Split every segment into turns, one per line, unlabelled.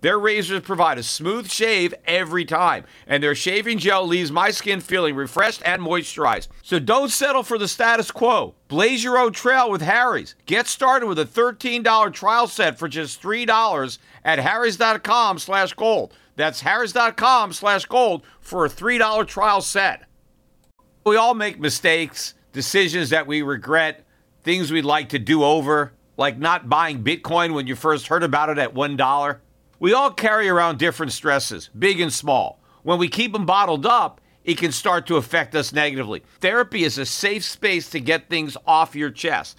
Their razors provide a smooth shave every time, and their shaving gel leaves my skin feeling refreshed and moisturized. So don't settle for the status quo. Blaze your own trail with Harry's. Get started with a $13 trial set for just $3 at harrys.com slash gold. That's harrys.com slash gold for a $3 trial set. We all make mistakes, decisions that we regret, things we'd like to do over, like not buying Bitcoin when you first heard about it at $1. We all carry around different stresses, big and small. When we keep them bottled up, it can start to affect us negatively. Therapy is a safe space to get things off your chest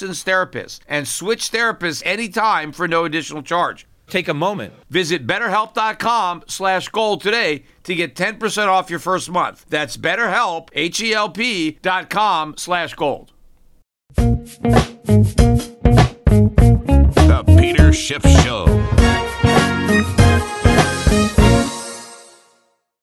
therapist and switch therapists anytime for no additional charge. Take a moment. Visit betterhelp.com slash gold today to get 10% off your first month. That's betterhelp, H-E-L-P dot com slash gold.
The Peter Schiff Show.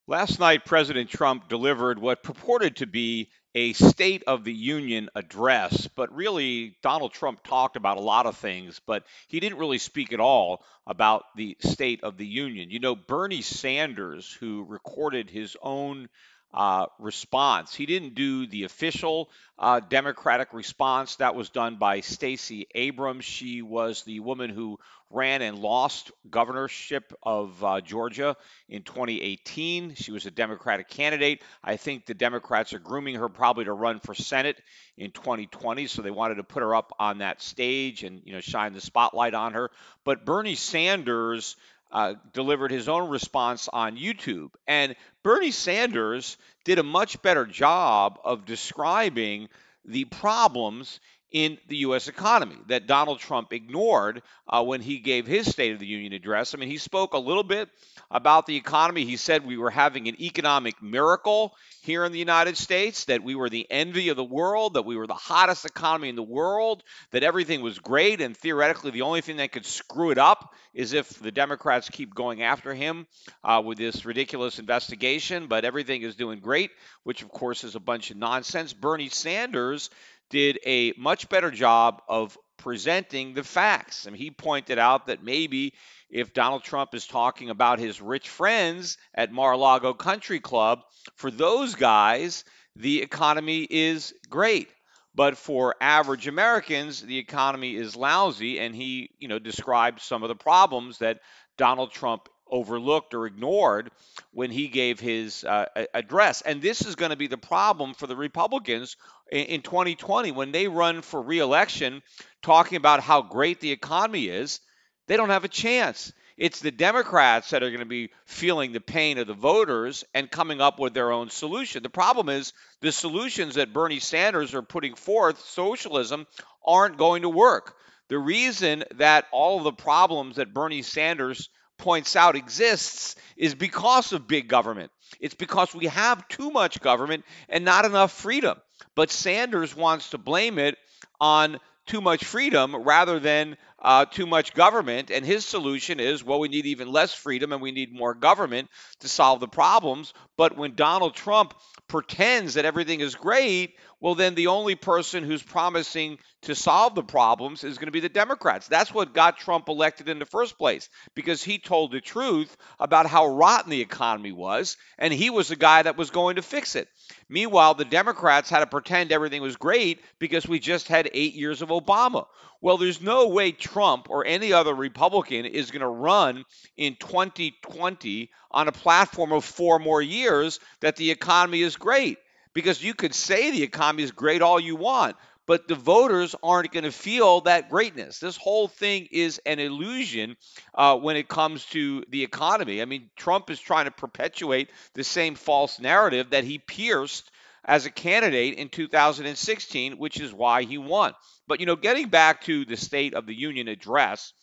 Last night, President Trump delivered what purported to be a State of the Union address, but really, Donald Trump talked about a lot of things, but he didn't really speak at all about the State of the Union. You know, Bernie Sanders, who recorded his own uh, response. He didn't do the official uh, Democratic response. That was done by Stacey Abrams. She was the woman who ran and lost governorship of uh, Georgia in 2018. She was a Democratic candidate. I think the Democrats are grooming her probably to run for Senate in 2020, so they wanted to put her up on that stage and you know shine the spotlight on her. But Bernie Sanders uh, delivered his own response on YouTube. And Bernie Sanders did a much better job of describing the problems in the U.S. economy that Donald Trump ignored uh, when he gave his State of the Union address. I mean, he spoke a little bit about the economy. He said we were having an economic miracle here in the United States, that we were the envy of the world, that we were the hottest economy in the world, that everything was great, and theoretically, the only thing that could screw it up is if the Democrats keep going after him uh, with this ridiculous investigation. But everything is doing great, which of course is a bunch of nonsense. Bernie Sanders did a much better job of presenting the facts. I mean, he pointed out that maybe if Donald Trump is talking about his rich friends at Mar-a-Lago Country Club, for those guys, the economy is great. But for average Americans, the economy is lousy, and he, you know, described some of the problems that Donald Trump overlooked or ignored when he gave his uh, address. And this is going to be the problem for the Republicans in, in 2020 when they run for reelection, talking about how great the economy is. They don't have a chance. It's the Democrats that are going to be feeling the pain of the voters and coming up with their own solution. The problem is the solutions that Bernie Sanders are putting forth, socialism, aren't going to work. The reason that all of the problems that Bernie Sanders points out exists is because of big government. It's because we have too much government and not enough freedom. But Sanders wants to blame it on too much freedom rather than uh, too much government. And his solution is, well, we need even less freedom and we need more government to solve the problems. But when Donald Trump pretends that everything is great, well, then the only person who's promising to solve the problems is going to be the Democrats. That's what got Trump elected in the first place because he told the truth about how rotten the economy was, and he was the guy that was going to fix it. Meanwhile, the Democrats had to pretend everything was great because we just had eight years of Obama. Well, there's no way Trump or any other Republican is going to run in 2020 on a platform of four more years that the economy is great because you could say the economy is great all you want, but the voters aren't going to feel that greatness. This whole thing is an illusion uh, when it comes to the economy. I mean, Trump is trying to perpetuate the same false narrative that he pierced as a candidate in 2016, which is why he won. But, you know, getting back to the State of the Union address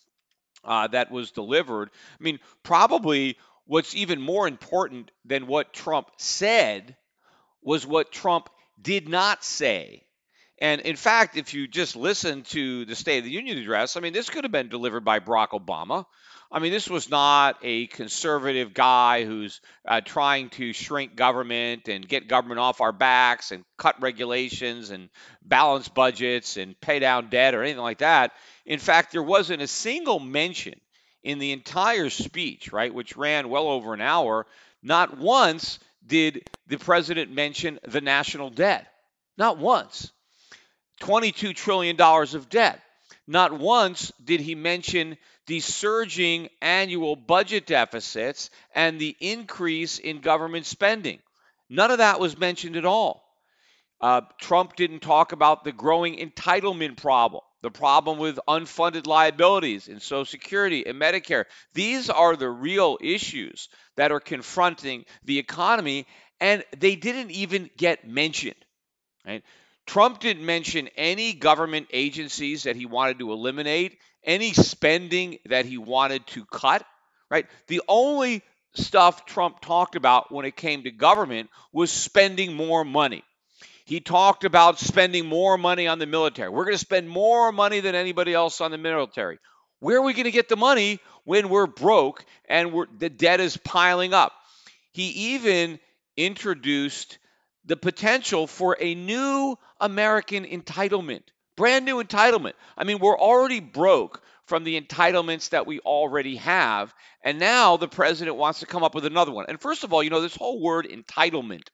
uh, that was delivered, I mean, probably what's even more important than what Trump said was what Trump did not say. And in fact, if you just listen to the State of the Union address, I mean, this could have been delivered by Barack Obama. I mean, this was not a conservative guy who's uh, trying to shrink government and get government off our backs and cut regulations and balance budgets and pay down debt or anything like that. In fact, there wasn't a single mention in the entire speech, right, which ran well over an hour, not once did the president mention the national debt? Not once. $22 trillion of debt. Not once did he mention the surging annual budget deficits and the increase in government spending. None of that was mentioned at all. Uh, Trump didn't talk about the growing entitlement problem, the problem with unfunded liabilities in Social Security and Medicare. These are the real issues that are confronting the economy, and they didn't even get mentioned. Right? Trump didn't mention any government agencies that he wanted to eliminate, any spending that he wanted to cut. Right? The only stuff Trump talked about when it came to government was spending more money. He talked about spending more money on the military. We're going to spend more money than anybody else on the military. Where are we going to get the money when we're broke and we're, the debt is piling up? He even introduced the potential for a new American entitlement, brand new entitlement. I mean, we're already broke from the entitlements that we already have. And now the president wants to come up with another one. And first of all, you know, this whole word entitlement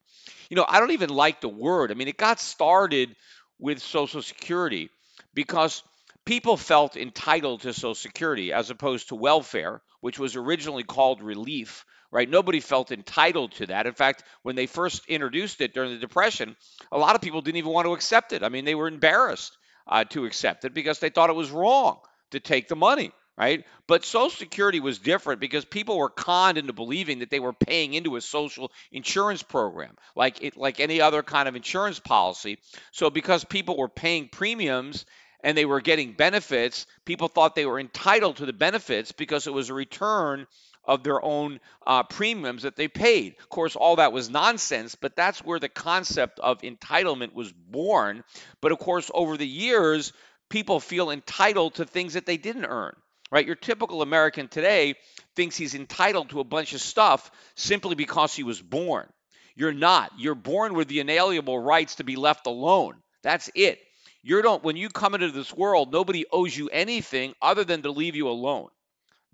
you know, I don't even like the word. I mean, it got started with Social Security because people felt entitled to Social Security as opposed to welfare, which was originally called relief, right? Nobody felt entitled to that. In fact, when they first introduced it during the Depression, a lot of people didn't even want to accept it. I mean, they were embarrassed uh, to accept it because they thought it was wrong to take the money right? But Social Security was different because people were conned into believing that they were paying into a social insurance program, like it, like any other kind of insurance policy. So because people were paying premiums and they were getting benefits, people thought they were entitled to the benefits because it was a return of their own uh, premiums that they paid. Of course, all that was nonsense, but that's where the concept of entitlement was born. But of course, over the years, people feel entitled to things that they didn't earn right? Your typical American today thinks he's entitled to a bunch of stuff simply because he was born. You're not. You're born with the inalienable rights to be left alone. That's it. You don't when you come into this world, nobody owes you anything other than to leave you alone.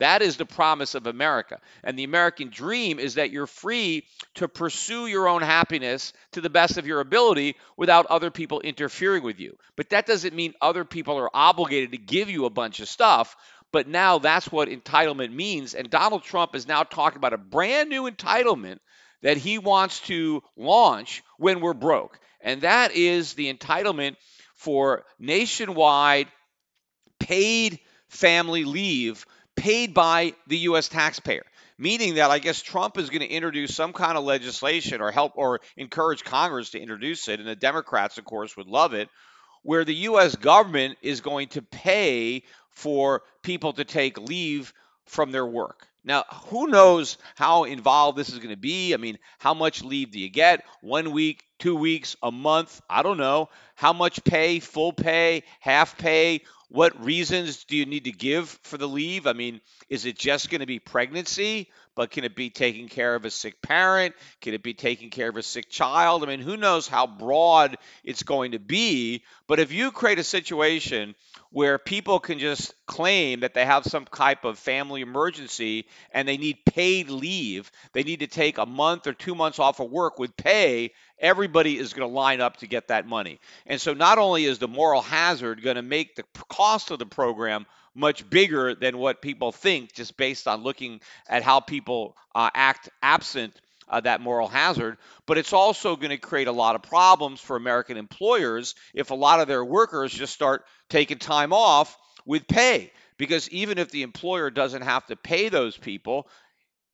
That is the promise of America. And the American dream is that you're free to pursue your own happiness to the best of your ability without other people interfering with you. But that doesn't mean other people are obligated to give you a bunch of stuff. But now that's what entitlement means. And Donald Trump is now talking about a brand new entitlement that he wants to launch when we're broke. And that is the entitlement for nationwide paid family leave paid by the U.S. taxpayer. Meaning that I guess Trump is going to introduce some kind of legislation or help or encourage Congress to introduce it. And the Democrats, of course, would love it, where the U.S. government is going to pay for people to take leave from their work. Now, who knows how involved this is going to be? I mean, how much leave do you get? One week, two weeks, a month? I don't know. How much pay, full pay, half pay? What reasons do you need to give for the leave? I mean, is it just going to be pregnancy? But can it be taking care of a sick parent? Can it be taking care of a sick child? I mean, who knows how broad it's going to be? But if you create a situation where people can just claim that they have some type of family emergency and they need paid leave, they need to take a month or two months off of work with pay, everybody is going to line up to get that money. And so not only is the moral hazard going to make the cost of the program much bigger than what people think just based on looking at how people uh, act absent uh, that moral hazard, but it's also going to create a lot of problems for American employers if a lot of their workers just start taking time off with pay. Because even if the employer doesn't have to pay those people,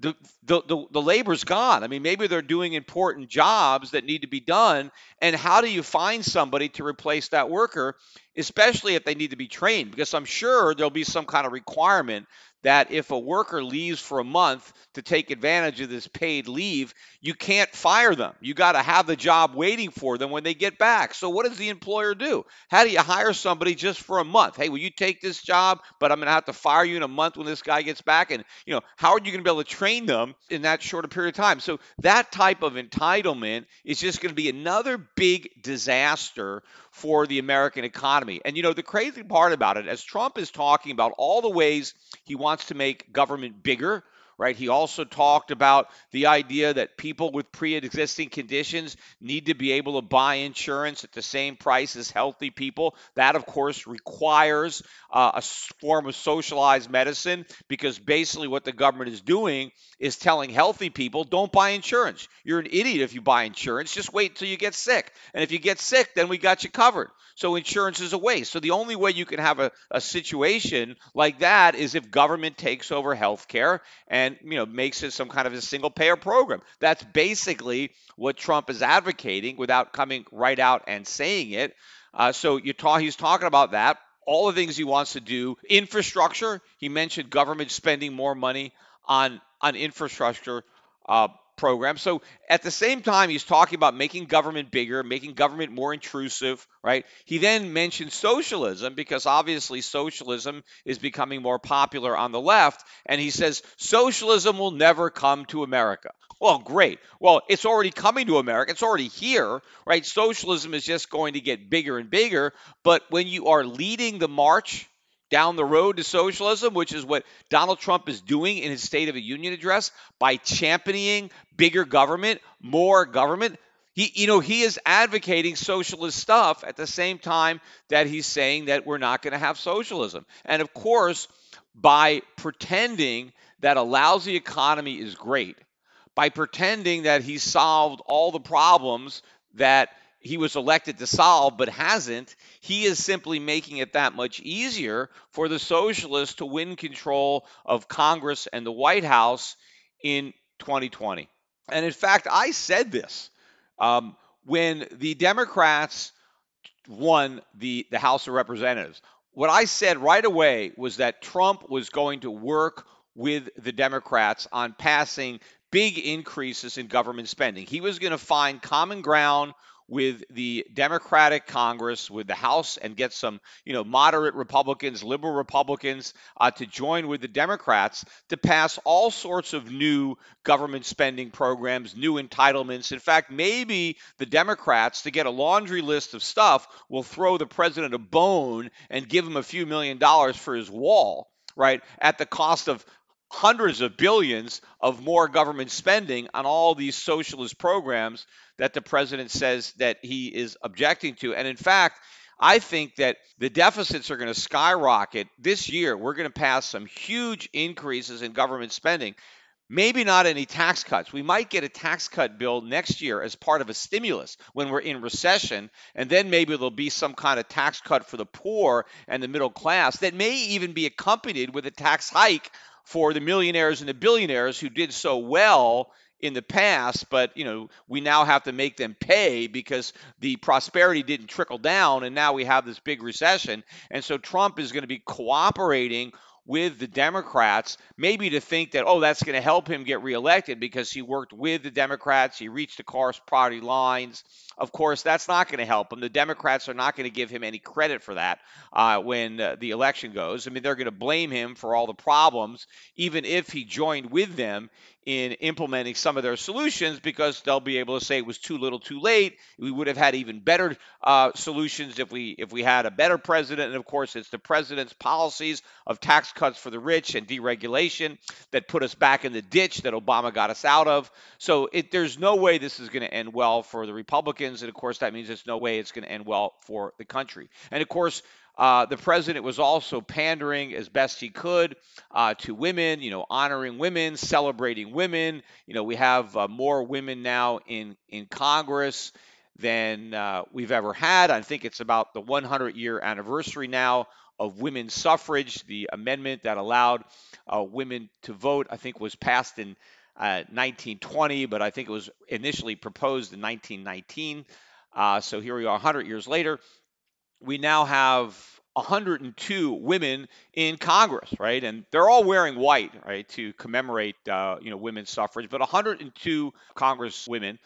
the, the, the, the, labor's gone. I mean, maybe they're doing important jobs that need to be done. And how do you find somebody to replace that worker, especially if they need to be trained? Because I'm sure there'll be some kind of requirement that if a worker leaves for a month to take advantage of this paid leave, you can't fire them. You got to have the job waiting for them when they get back. So what does the employer do? How do you hire somebody just for a month? Hey, will you take this job, but I'm going to have to fire you in a month when this guy gets back and, you know, how are you going to be able to train them in that short a period of time? So that type of entitlement is just going to be another big disaster for the American economy. And you know, the crazy part about it as Trump is talking about all the ways he wants to make government bigger, right? He also talked about the idea that people with pre existing conditions need to be able to buy insurance at the same price as healthy people. That, of course, requires uh, a form of socialized medicine because basically what the government is doing is telling healthy people don't buy insurance. You're an idiot if you buy insurance. Just wait until you get sick. And if you get sick, then we got you covered. So insurance is a waste. So the only way you can have a, a situation like that is if government takes over healthcare and you know makes it some kind of a single payer program. That's basically what Trump is advocating without coming right out and saying it. Uh, so you talk, he's talking about that. All the things he wants to do, infrastructure. He mentioned government spending more money on on infrastructure uh, program. So at the same time, he's talking about making government bigger, making government more intrusive, right? He then mentioned socialism because obviously socialism is becoming more popular on the left. And he says socialism will never come to America. Well, great. Well, it's already coming to America. It's already here, right? Socialism is just going to get bigger and bigger. But when you are leading the march down the road to socialism, which is what Donald Trump is doing in his State of the Union address by championing bigger government, more government. He, you know, he is advocating socialist stuff at the same time that he's saying that we're not going to have socialism. And of course, by pretending that a lousy economy is great, by pretending that he solved all the problems that he was elected to solve but hasn't, he is simply making it that much easier for the socialists to win control of Congress and the White House in 2020. And in fact, I said this um, when the Democrats won the, the House of Representatives. What I said right away was that Trump was going to work with the Democrats on passing big increases in government spending. He was going to find common ground with the Democratic Congress, with the House, and get some, you know, moderate Republicans, liberal Republicans uh, to join with the Democrats to pass all sorts of new government spending programs, new entitlements. In fact, maybe the Democrats, to get a laundry list of stuff, will throw the president a bone and give him a few million dollars for his wall right, at the cost of hundreds of billions of more government spending on all these socialist programs that the president says that he is objecting to. And in fact, I think that the deficits are going to skyrocket this year. We're going to pass some huge increases in government spending. Maybe not any tax cuts. We might get a tax cut bill next year as part of a stimulus when we're in recession. And then maybe there'll be some kind of tax cut for the poor and the middle class that may even be accompanied with a tax hike for the millionaires and the billionaires who did so well in the past, but you know we now have to make them pay because the prosperity didn't trickle down, and now we have this big recession. And so Trump is going to be cooperating with the Democrats, maybe to think that, oh, that's going to help him get reelected because he worked with the Democrats, he reached across party lines. Of course, that's not going to help him. The Democrats are not going to give him any credit for that uh, when uh, the election goes. I mean, they're going to blame him for all the problems, even if he joined with them in implementing some of their solutions because they'll be able to say it was too little too late we would have had even better uh, solutions if we if we had a better president and of course it's the president's policies of tax cuts for the rich and deregulation that put us back in the ditch that obama got us out of so it, there's no way this is going to end well for the republicans and of course that means there's no way it's going to end well for the country and of course uh, the president was also pandering as best he could uh, to women, you know, honoring women, celebrating women. You know, we have uh, more women now in, in Congress than uh, we've ever had. I think it's about the 100 year anniversary now of women's suffrage. The amendment that allowed uh, women to vote, I think, was passed in 1920, but I think it was initially proposed in 1919. so here we are 100 years later we now have 102 women in Congress, right? And they're all wearing white, right, to commemorate, uh, you know, women's suffrage. But 102 Congress women,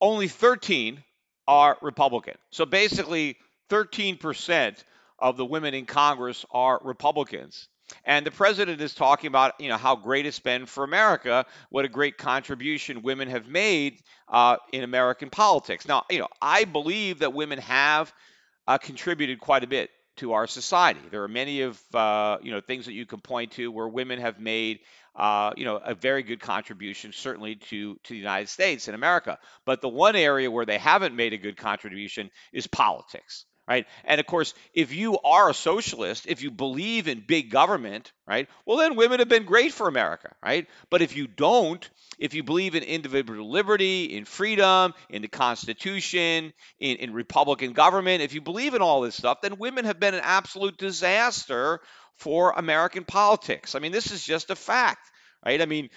only 13 are Republican. So basically, 13% of the women in Congress are Republicans. And the president is talking about, you know, how great it's been for America, what a great contribution women have made uh, in American politics. Now, you know, I believe that women have uh, contributed quite a bit to our society. There are many of uh, you know things that you can point to where women have made uh, you know a very good contribution, certainly to to the United States and America. But the one area where they haven't made a good contribution is politics right? And of course, if you are a socialist, if you believe in big government, right? Well, then women have been great for America, right? But if you don't, if you believe in individual liberty, in freedom, in the Constitution, in, in Republican government, if you believe in all this stuff, then women have been an absolute disaster for American politics. I mean, this is just a fact, right? I mean,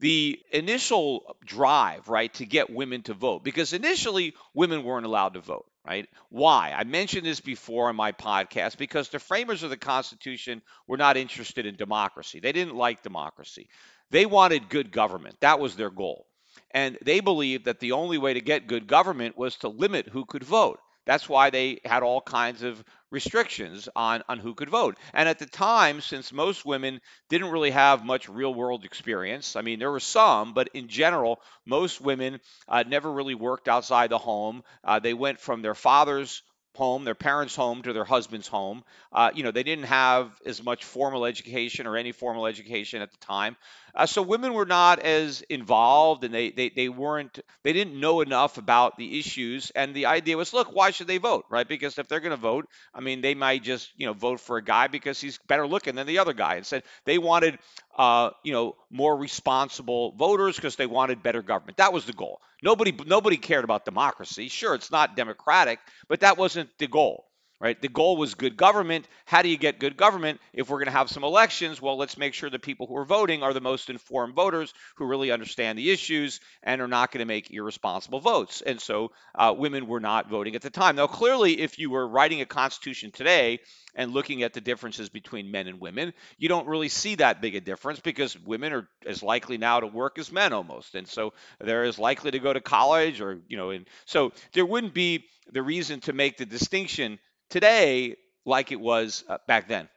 the initial drive, right, to get women to vote, because initially women weren't allowed to vote right? Why? I mentioned this before in my podcast because the framers of the Constitution were not interested in democracy. They didn't like democracy. They wanted good government. That was their goal. And they believed that the only way to get good government was to limit who could vote. That's why they had all kinds of restrictions on, on who could vote. And at the time, since most women didn't really have much real world experience, I mean, there were some, but in general, most women uh, never really worked outside the home. Uh, they went from their father's home, their parents' home, to their husband's home. Uh, you know, they didn't have as much formal education or any formal education at the time. Uh, so women were not as involved and they, they, they weren't, they didn't know enough about the issues. And the idea was, look, why should they vote, right? Because if they're going to vote, I mean, they might just, you know, vote for a guy because he's better looking than the other guy. And said they wanted, uh, you know, more responsible voters because they wanted better government. That was the goal. Nobody, nobody cared about democracy. Sure, it's not democratic, but that wasn't the goal right? The goal was good government. How do you get good government? If we're going to have some elections, well, let's make sure the people who are voting are the most informed voters who really understand the issues and are not going to make irresponsible votes. And so uh, women were not voting at the time. Now, clearly, if you were writing a constitution today and looking at the differences between men and women, you don't really see that big a difference because women are as likely now to work as men almost. And so they're as likely to go to college or, you know, and so there wouldn't be the reason to make the distinction today like it was uh, back then.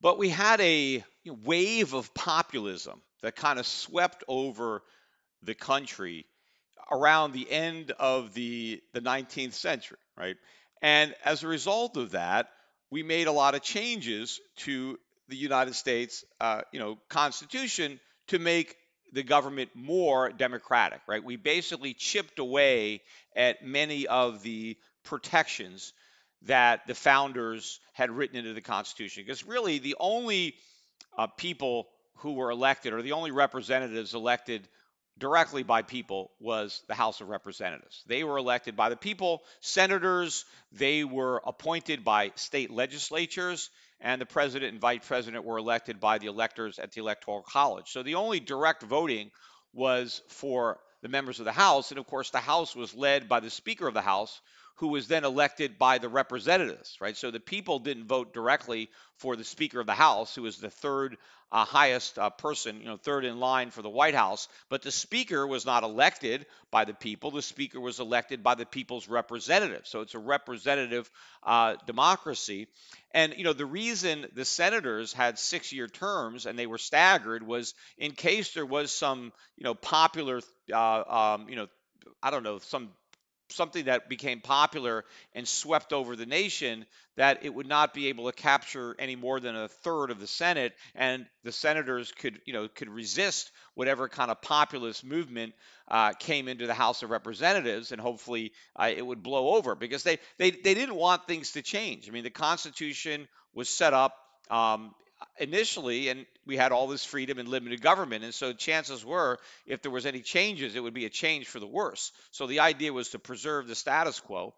But we had a wave of populism that kind of swept over the country around the end of the, the 19th century, right? And as a result of that, we made a lot of changes to the United States, uh, you know, Constitution to make the government more democratic, right? We basically chipped away at many of the protections that the founders had written into the Constitution. Because really, the only uh, people who were elected, or the only representatives elected directly by people, was the House of Representatives. They were elected by the people. Senators, they were appointed by state legislatures, and the president and vice president were elected by the electors at the Electoral College. So the only direct voting was for the members of the House. And of course, the House was led by the Speaker of the House, who was then elected by the representatives, right? So the people didn't vote directly for the Speaker of the House, who was the third uh, highest uh, person, you know, third in line for the White House. But the Speaker was not elected by the people. The Speaker was elected by the people's representatives. So it's a representative uh, democracy. And you know, the reason the senators had six-year terms and they were staggered was in case there was some, you know, popular, uh, um, you know, I don't know, some something that became popular and swept over the nation that it would not be able to capture any more than a third of the Senate, and the senators could, you know, could resist whatever kind of populist movement uh, came into the House of Representatives, and hopefully uh, it would blow over because they, they they didn't want things to change. I mean, the Constitution was set up um, initially, and we had all this freedom and limited government. And so chances were, if there was any changes, it would be a change for the worse. So the idea was to preserve the status quo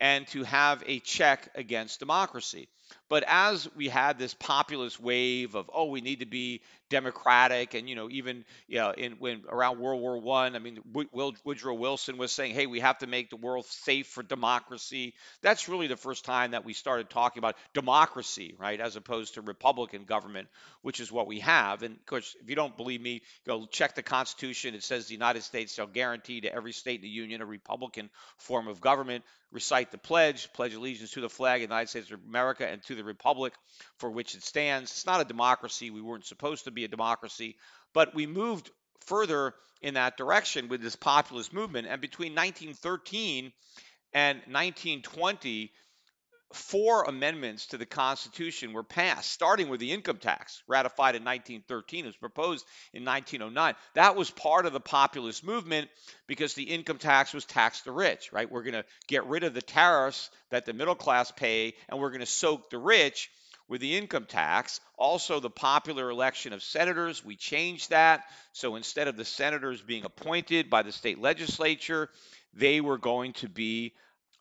and to have a check against democracy. But as we had this populist wave of, oh, we need to be democratic, and you know, even you know, in when around World War One, I, I mean, Woodrow Wilson was saying, hey, we have to make the world safe for democracy. That's really the first time that we started talking about democracy, right, as opposed to Republican government, which is what we have. And of course, if you don't believe me, go check the Constitution. It says the United States shall guarantee to every state in the Union a Republican form of government. Recite the pledge, pledge allegiance to the flag of the United States of America and to the republic for which it stands. It's not a democracy. We weren't supposed to be a democracy, but we moved further in that direction with this populist movement. And between 1913 and 1920, four amendments to the Constitution were passed, starting with the income tax, ratified in 1913. It was proposed in 1909. That was part of the populist movement because the income tax was tax the rich, right? We're going to get rid of the tariffs that the middle class pay, and we're going to soak the rich with the income tax. Also, the popular election of senators, we changed that. So instead of the senators being appointed by the state legislature, they were going to be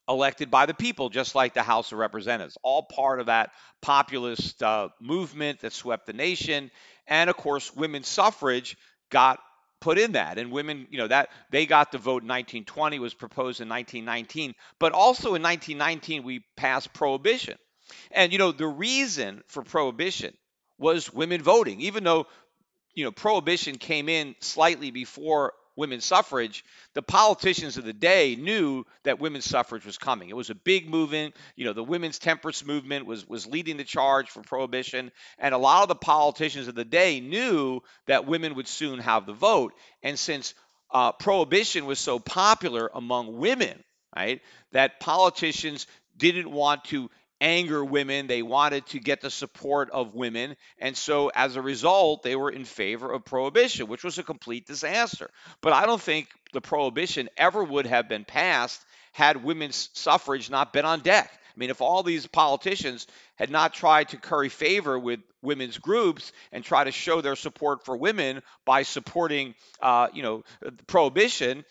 elected by the people, just like the House of Representatives. All part of that populist uh, movement that swept the nation. And of course, women's suffrage got put in that and women you know that they got the vote in 1920 was proposed in 1919 but also in 1919 we passed prohibition and you know the reason for prohibition was women voting even though you know prohibition came in slightly before women's suffrage, the politicians of the day knew that women's suffrage was coming. It was a big movement. You know, the women's temperance movement was was leading the charge for prohibition, and a lot of the politicians of the day knew that women would soon have the vote. And since uh, prohibition was so popular among women, right, that politicians didn't want to anger women. They wanted to get the support of women. And so as a result, they were in favor of prohibition, which was a complete disaster. But I don't think the prohibition ever would have been passed had women's suffrage not been on deck. I mean, if all these politicians had not tried to curry favor with women's groups and try to show their support for women by supporting, uh, you know, prohibition,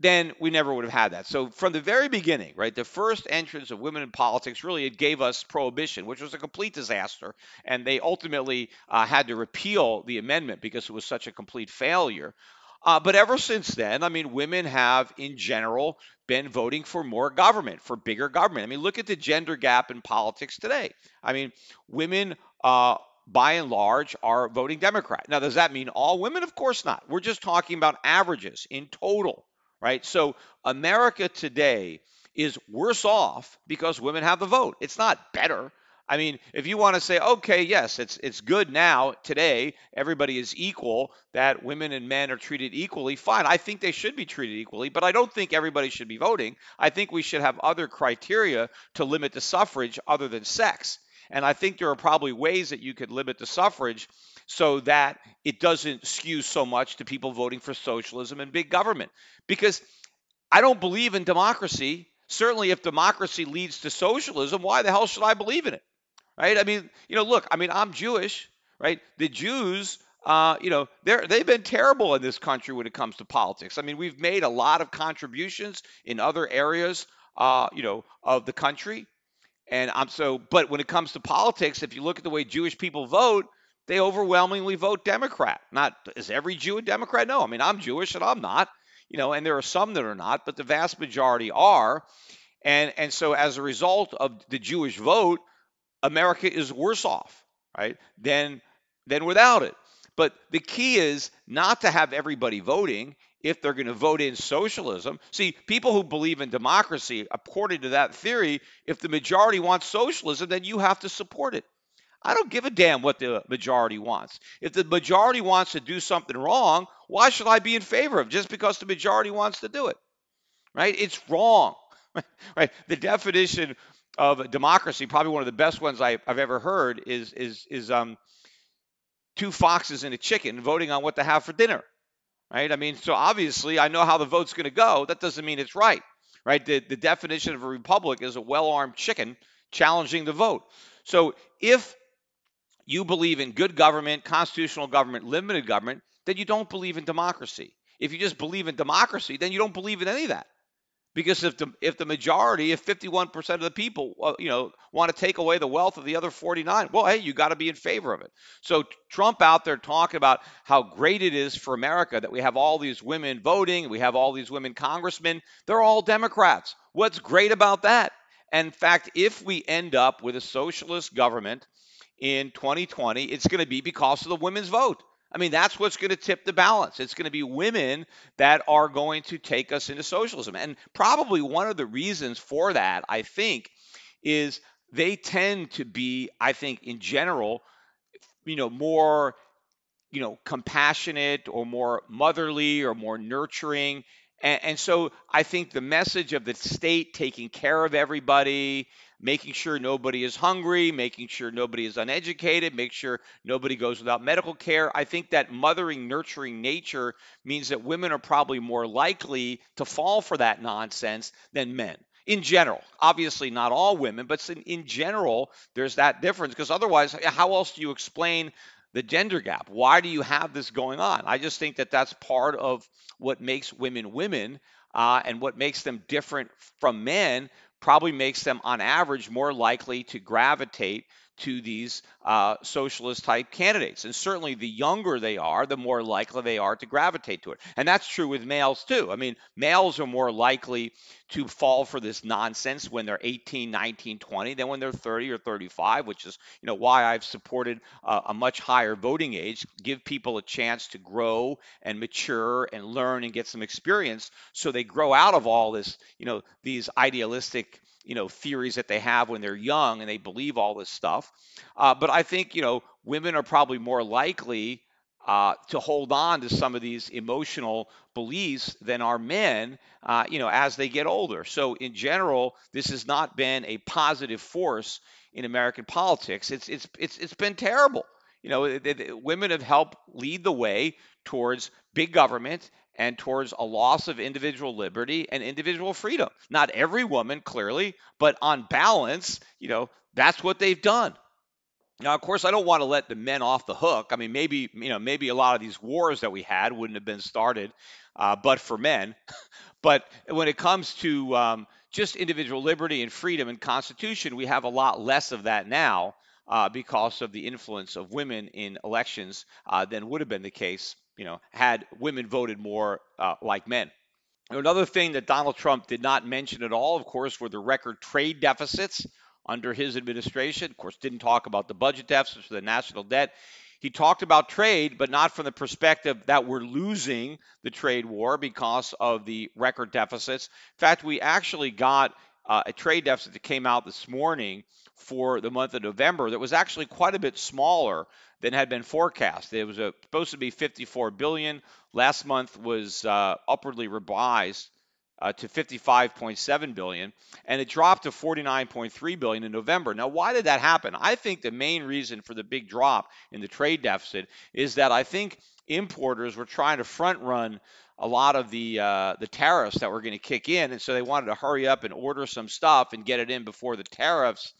then we never would have had that. So from the very beginning, right, the first entrance of women in politics really it gave us prohibition, which was a complete disaster, and they ultimately uh, had to repeal the amendment because it was such a complete failure. Uh, but ever since then, I mean, women have in general been voting for more government, for bigger government. I mean, look at the gender gap in politics today. I mean, women. Uh, by and large, are voting Democrat. Now, does that mean all women? Of course not. We're just talking about averages in total right? So America today is worse off because women have the vote. It's not better. I mean, if you want to say, okay, yes, it's it's good now today, everybody is equal, that women and men are treated equally, fine. I think they should be treated equally, but I don't think everybody should be voting. I think we should have other criteria to limit the suffrage other than sex. And I think there are probably ways that you could limit the suffrage so that it doesn't skew so much to people voting for socialism and big government. Because I don't believe in democracy. Certainly, if democracy leads to socialism, why the hell should I believe in it? Right? I mean, you know, look, I mean, I'm Jewish, right? The Jews, uh, you know, they're they've been terrible in this country when it comes to politics. I mean, we've made a lot of contributions in other areas, uh, you know, of the country, and I'm so. But when it comes to politics, if you look at the way Jewish people vote, they overwhelmingly vote Democrat. Not is every Jew a Democrat? No. I mean, I'm Jewish and I'm not, you know, and there are some that are not, but the vast majority are. And and so as a result of the Jewish vote, America is worse off, right? Than than without it. But the key is not to have everybody voting if they're going to vote in socialism. See, people who believe in democracy, according to that theory, if the majority wants socialism, then you have to support it. I don't give a damn what the majority wants. If the majority wants to do something wrong, why should I be in favor of it just because the majority wants to do it? Right? It's wrong. right? The definition of democracy, probably one of the best ones I, have ever heard, is is is um, two foxes and a chicken voting on what to have for dinner right? I mean, so obviously I know how the vote's going to go. That doesn't mean it's right, right? The, the definition of a republic is a well armed chicken challenging the vote. So if you believe in good government, constitutional government, limited government, then you don't believe in democracy. If you just believe in democracy, then you don't believe in any of that. Because if the if the majority, if 51% of the people, uh, you know, want to take away the wealth of the other 49, well, hey, you got to be in favor of it. So Trump out there talking about how great it is for America that we have all these women voting, we have all these women congressmen. They're all Democrats. What's great about that? And in fact, if we end up with a socialist government in 2020, it's going to be because of the women's vote. I mean, that's what's going to tip the balance. It's going to be women that are going to take us into socialism. And probably one of the reasons for that, I think, is they tend to be, I think, in general, you know, more, you know, compassionate or more motherly or more nurturing. And, and so I think the message of the state taking care of everybody, making sure nobody is hungry, making sure nobody is uneducated, make sure nobody goes without medical care. I think that mothering, nurturing nature means that women are probably more likely to fall for that nonsense than men in general. Obviously, not all women, but in, in general, there's that difference because otherwise, how else do you explain the gender gap? Why do you have this going on? I just think that that's part of what makes women women. Uh, and what makes them different from men probably makes them, on average, more likely to gravitate to these uh, socialist type candidates. And certainly the younger they are, the more likely they are to gravitate to it. And that's true with males too. I mean, males are more likely to fall for this nonsense when they're 18, 19, 20 than when they're 30 or 35, which is, you know, why I've supported a much higher voting age, give people a chance to grow and mature and learn and get some experience so they grow out of all this, you know, these idealistic you know theories that they have when they're young and they believe all this stuff. Uh, but I think you know women are probably more likely uh, to hold on to some of these emotional beliefs than are men, uh, you know, as they get older. So in general, this has not been a positive force in American politics. It's it's it's it's been terrible. You know, women have helped lead the way towards big government and towards a loss of individual liberty and individual freedom. Not every woman, clearly, but on balance, you know, that's what they've done. Now, of course, I don't want to let the men off the hook. I mean, maybe you know, maybe a lot of these wars that we had wouldn't have been started, uh, but for men. but when it comes to um, just individual liberty and freedom and Constitution, we have a lot less of that now uh, because of the influence of women in elections uh, than would have been the case you know, had women voted more uh, like men. Another thing that Donald Trump did not mention at all, of course, were the record trade deficits under his administration. Of course, didn't talk about the budget deficits or the national debt. He talked about trade, but not from the perspective that we're losing the trade war because of the record deficits. In fact, we actually got uh, a trade deficit that came out this morning for the month of November that was actually quite a bit smaller than had been forecast. It was a, supposed to be 54 billion. Last month was uh, upwardly revised uh, to 55.7 billion, and it dropped to 49.3 billion in November. Now, why did that happen? I think the main reason for the big drop in the trade deficit is that I think importers were trying to front run a lot of the uh, the tariffs that were going to kick in, and so they wanted to hurry up and order some stuff and get it in before the tariffs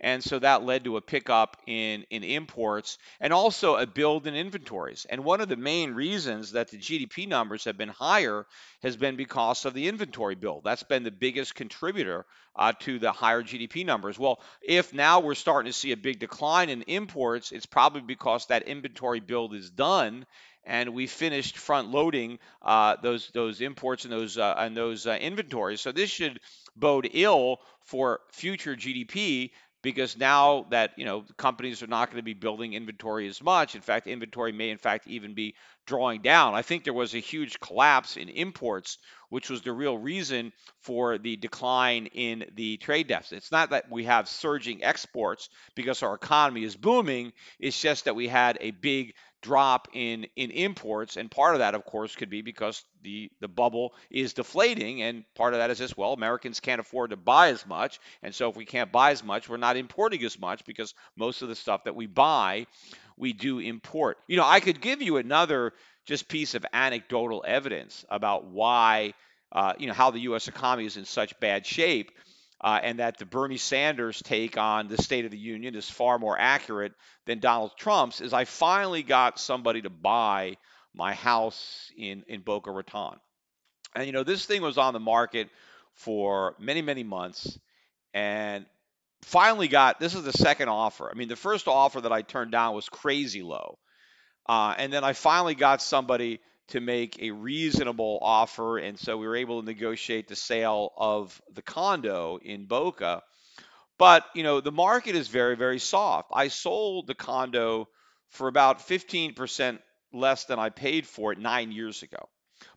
and so that led to a pickup in, in imports and also a build in inventories. And one of the main reasons that the GDP numbers have been higher has been because of the inventory build. That's been the biggest contributor uh, to the higher GDP numbers. Well, if now we're starting to see a big decline in imports, it's probably because that inventory build is done and we finished front loading uh, those those imports and those uh, and those uh, inventories. So this should bode ill for future GDP because now that you know companies are not going to be building inventory as much in fact inventory may in fact even be drawing down. I think there was a huge collapse in imports which was the real reason for the decline in the trade deficit. It's not that we have surging exports because our economy is booming it's just that we had a big drop in in imports. And part of that of course could be because the the bubble is deflating. And part of that is this well Americans can't afford to buy as much. And so if we can't buy as much we're not importing as much because most of the stuff that we buy we do import. You know I could give you another just piece of anecdotal evidence about why uh, you know how the US economy is in such bad shape uh, and that the Bernie Sanders take on the State of the Union is far more accurate than Donald Trump's, is I finally got somebody to buy my house in, in Boca Raton. And, you know, this thing was on the market for many, many months and finally got this is the second offer. I mean, the first offer that I turned down was crazy low. Uh, and then I finally got somebody to make a reasonable offer. And so we were able to negotiate the sale of the condo in Boca. But, you know, the market is very, very soft. I sold the condo for about 15% less than I paid for it nine years ago.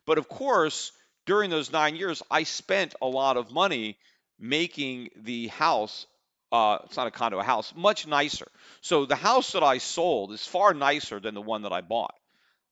But of course, during those nine years, I spent a lot of money making the house uh, it's not a condo, a house, much nicer. So the house that I sold is far nicer than the one that I bought.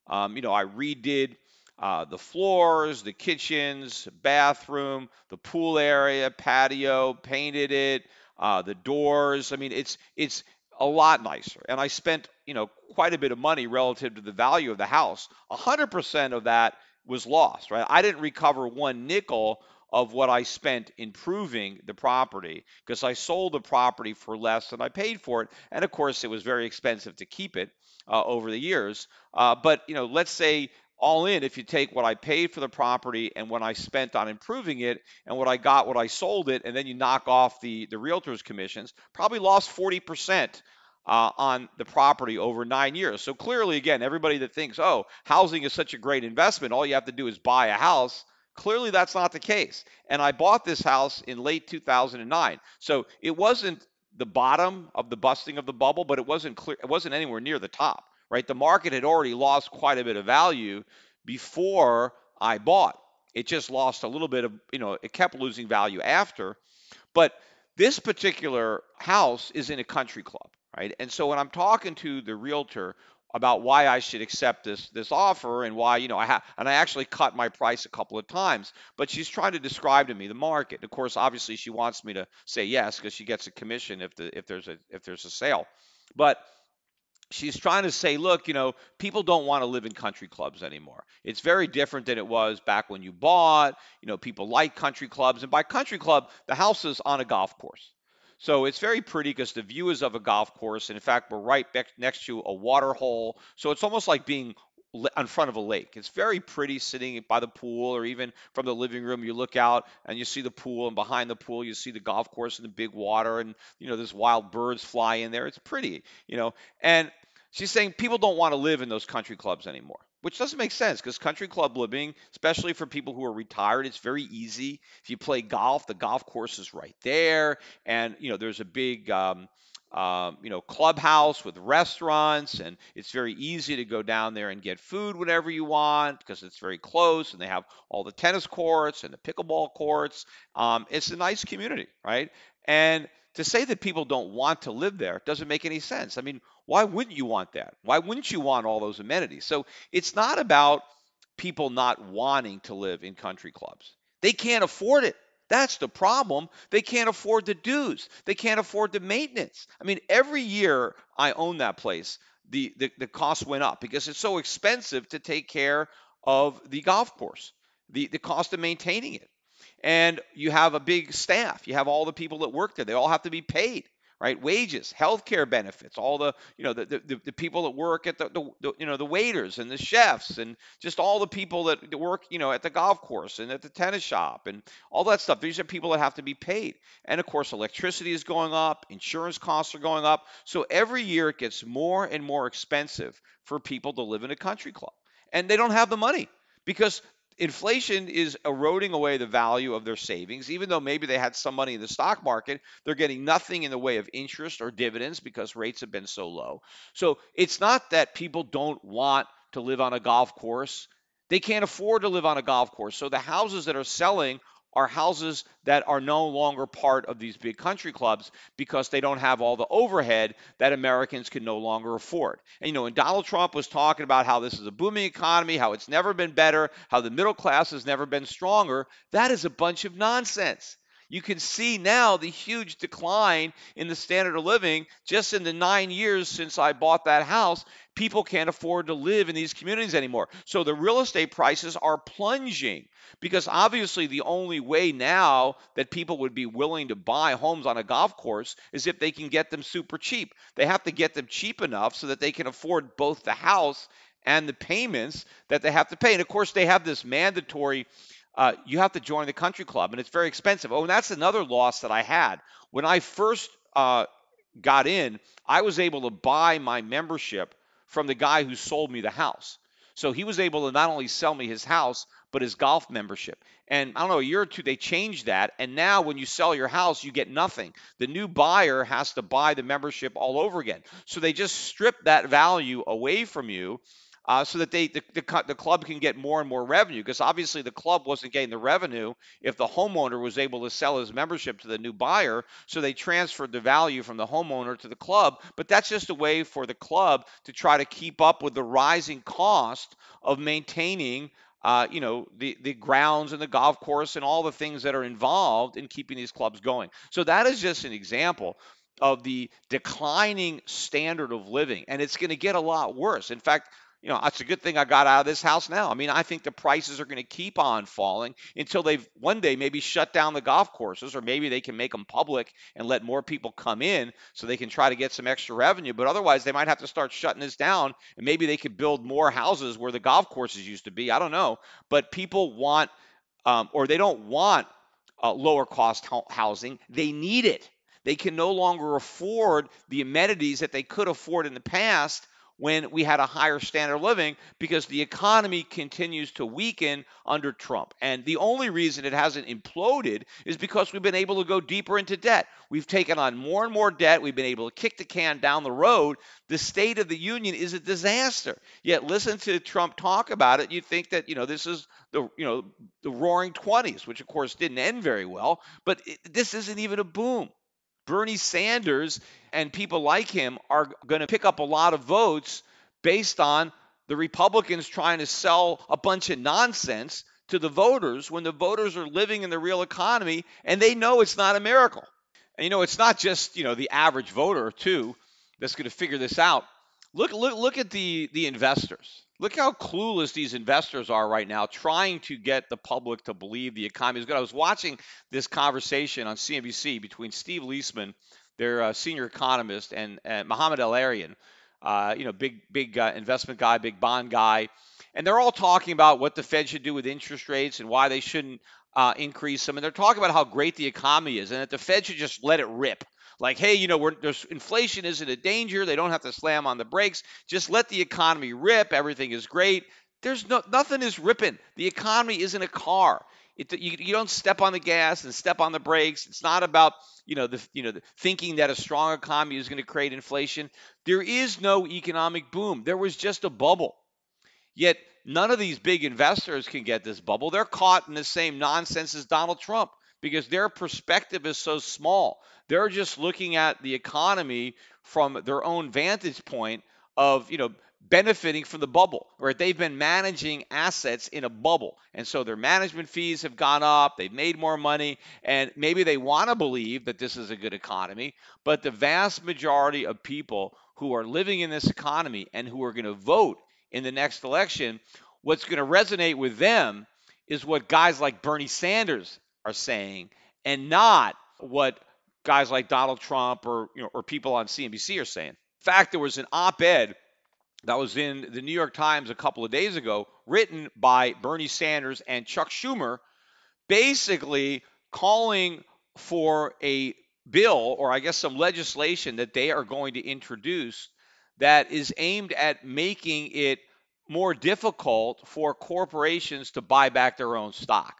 Um, you know, I redid uh, the floors, the kitchens, bathroom, the pool area, patio, painted it, uh, the doors. I mean, it's it's a lot nicer. And I spent, you know, quite a bit of money relative to the value of the house. 100% of that was lost, right? I didn't recover one nickel of what I spent improving the property because I sold the property for less than I paid for it. And of course, it was very expensive to keep it uh, over the years. Uh, but you know, let's say all in, if you take what I paid for the property and what I spent on improving it and what I got, what I sold it, and then you knock off the the realtors commissions, probably lost 40 percent. Uh, on the property over nine years. So clearly, again, everybody that thinks, oh, housing is such a great investment, all you have to do is buy a house. Clearly, that's not the case. And I bought this house in late 2009. So it wasn't the bottom of the busting of the bubble, but it wasn't clear. It wasn't anywhere near the top, right? The market had already lost quite a bit of value before I bought. It just lost a little bit of, you know, it kept losing value after. But this particular house is in a country club, right? And so when I'm talking to the realtor about why I should accept this this offer and why you know I have and I actually cut my price a couple of times. But she's trying to describe to me the market. Of course, obviously she wants me to say yes because she gets a commission if the if there's a if there's a sale. But she's trying to say, look, you know, people don't want to live in country clubs anymore. It's very different than it was back when you bought. You know, people like country clubs, and by country club, the house is on a golf course. So it's very pretty because the view is of a golf course. And in fact, we're right next to a water hole. So it's almost like being in front of a lake. It's very pretty sitting by the pool, or even from the living room, you look out and you see the pool, and behind the pool, you see the golf course and the big water, and you know there's wild birds fly in there. It's pretty, you know. And she's saying people don't want to live in those country clubs anymore which doesn't make sense because country club living, especially for people who are retired, it's very easy. If you play golf, the golf course is right there, and you know there's a big um, um, you know clubhouse with restaurants, and it's very easy to go down there and get food whenever you want because it's very close, and they have all the tennis courts and the pickleball courts. Um, it's a nice community, right? And to say that people don't want to live there doesn't make any sense. I mean, why wouldn't you want that? Why wouldn't you want all those amenities? So it's not about people not wanting to live in country clubs. They can't afford it. That's the problem. They can't afford the dues. They can't afford the maintenance. I mean, every year I own that place, the, the, the cost went up because it's so expensive to take care of the golf course, the, the cost of maintaining it and you have a big staff. You have all the people that work there. They all have to be paid, right? Wages, health care benefits, all the you know the, the, the people that work at the, the, the, you know the waiters and the chefs and just all the people that work you know at the golf course and at the tennis shop and all that stuff. These are people that have to be paid, and of course electricity is going up, insurance costs are going up. So every year it gets more and more expensive for people to live in a country club. and they don't have the money because inflation is eroding away the value of their savings. Even though maybe they had some money in the stock market, they're getting nothing in the way of interest or dividends because rates have been so low. So it's not that people don't want to live on a golf course. They can't afford to live on a golf course. So the houses that are selling are houses that are no longer part of these big country clubs because they don't have all the overhead that Americans can no longer afford. And you know, when Donald Trump was talking about how this is a booming economy, how it's never been better, how the middle class has never been stronger, that is a bunch of nonsense. You can see now the huge decline in the standard of living just in the nine years since I bought that house. People can't afford to live in these communities anymore. So the real estate prices are plunging because obviously the only way now that people would be willing to buy homes on a golf course is if they can get them super cheap. They have to get them cheap enough so that they can afford both the house and the payments that they have to pay. And of course, they have this mandatory uh, you have to join the country club, and it's very expensive. Oh, and that's another loss that I had when I first uh, got in. I was able to buy my membership from the guy who sold me the house. So he was able to not only sell me his house, but his golf membership. And I don't know, a year or two, they changed that. And now when you sell your house, you get nothing. The new buyer has to buy the membership all over again. So they just strip that value away from you uh, so that they the, the, the, club can get more and more revenue because obviously the club wasn't getting the revenue if the homeowner was able to sell his membership to the new buyer so they transferred the value from the homeowner to the club. But that's just a way for the club to try to keep up with the rising cost of maintaining uh, you know the the grounds and the golf course and all the things that are involved in keeping these clubs going. So that is just an example of the declining standard of living and it's going to get a lot worse. In fact you know, it's a good thing I got out of this house now. I mean, I think the prices are going to keep on falling until they've one day maybe shut down the golf courses, or maybe they can make them public and let more people come in so they can try to get some extra revenue. But otherwise, they might have to start shutting this down, and maybe they could build more houses where the golf courses used to be. I don't know, but people want, um, or they don't want uh, lower cost housing. They need it. They can no longer afford the amenities that they could afford in the past when we had a higher standard of living because the economy continues to weaken under Trump. And the only reason it hasn't imploded is because we've been able to go deeper into debt. We've taken on more and more debt. We've been able to kick the can down the road. The state of the union is a disaster. Yet listen to Trump talk about it, you think that, you know, this is the, you know, the roaring 20s, which of course didn't end very well, but it, this isn't even a boom. Bernie Sanders and people like him are going to pick up a lot of votes based on the Republicans trying to sell a bunch of nonsense to the voters when the voters are living in the real economy and they know it's not a miracle. And you know, it's not just, you know, the average voter too that's going to figure this out. Look look look at the the investors. Look how clueless these investors are right now, trying to get the public to believe the economy is good. I was watching this conversation on CNBC between Steve Liesman, their uh, senior economist, and, and Mohamed El-Erian, uh, you know, big big uh, investment guy, big bond guy, and they're all talking about what the Fed should do with interest rates and why they shouldn't uh, increase them. And they're talking about how great the economy is and that the Fed should just let it rip like, hey, you know, inflation isn't a danger. They don't have to slam on the brakes. Just let the economy rip. Everything is great. There's no nothing is ripping. The economy isn't a car. It, you, you don't step on the gas and step on the brakes. It's not about you know the you know the, thinking that a strong economy is going to create inflation. There is no economic boom. There was just a bubble. Yet none of these big investors can get this bubble. They're caught in the same nonsense as Donald Trump because their perspective is so small. They're just looking at the economy from their own vantage point of, you know, benefiting from the bubble, right? They've been managing assets in a bubble. And so their management fees have gone up, they've made more money, and maybe they want to believe that this is a good economy, but the vast majority of people who are living in this economy and who are going to vote in the next election, what's going to resonate with them is what guys like Bernie Sanders are saying and not what guys like Donald Trump or you know or people on CNBC are saying. In fact, there was an op-ed that was in the New York Times a couple of days ago written by Bernie Sanders and Chuck Schumer basically calling for a bill or I guess some legislation that they are going to introduce that is aimed at making it more difficult for corporations to buy back their own stock.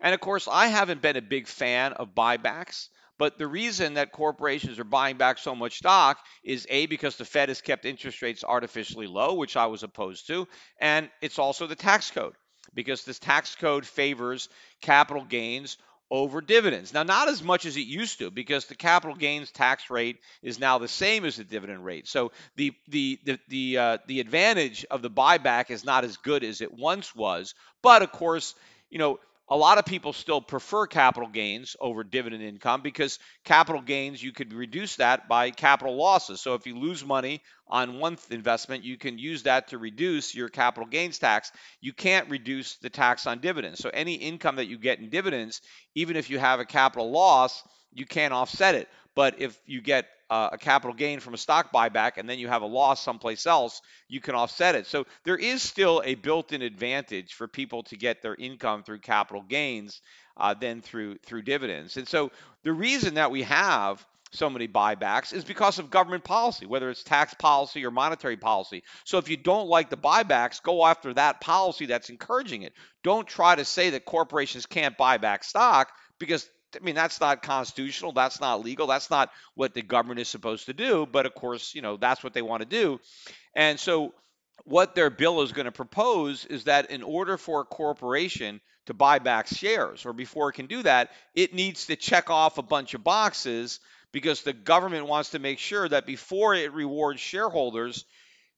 And of course, I haven't been a big fan of buybacks. But the reason that corporations are buying back so much stock is A, because the Fed has kept interest rates artificially low, which I was opposed to. And it's also the tax code, because this tax code favors capital gains over dividends. Now, not as much as it used to, because the capital gains tax rate is now the same as the dividend rate. So the the the the, uh, the advantage of the buyback is not as good as it once was. But of course, you know a lot of people still prefer capital gains over dividend income because capital gains you could reduce that by capital losses. So if you lose money on one investment, you can use that to reduce your capital gains tax. You can't reduce the tax on dividends. So any income that you get in dividends, even if you have a capital loss, you can't offset it. But if you get uh, a capital gain from a stock buyback and then you have a loss someplace else, you can offset it. So there is still a built in advantage for people to get their income through capital gains uh, than through through dividends. And so the reason that we have so many buybacks is because of government policy, whether it's tax policy or monetary policy. So if you don't like the buybacks, go after that policy that's encouraging it. Don't try to say that corporations can't buy back stock because I mean, that's not constitutional. That's not legal. That's not what the government is supposed to do. But of course, you know, that's what they want to do. And so, what their bill is going to propose is that in order for a corporation to buy back shares, or before it can do that, it needs to check off a bunch of boxes because the government wants to make sure that before it rewards shareholders,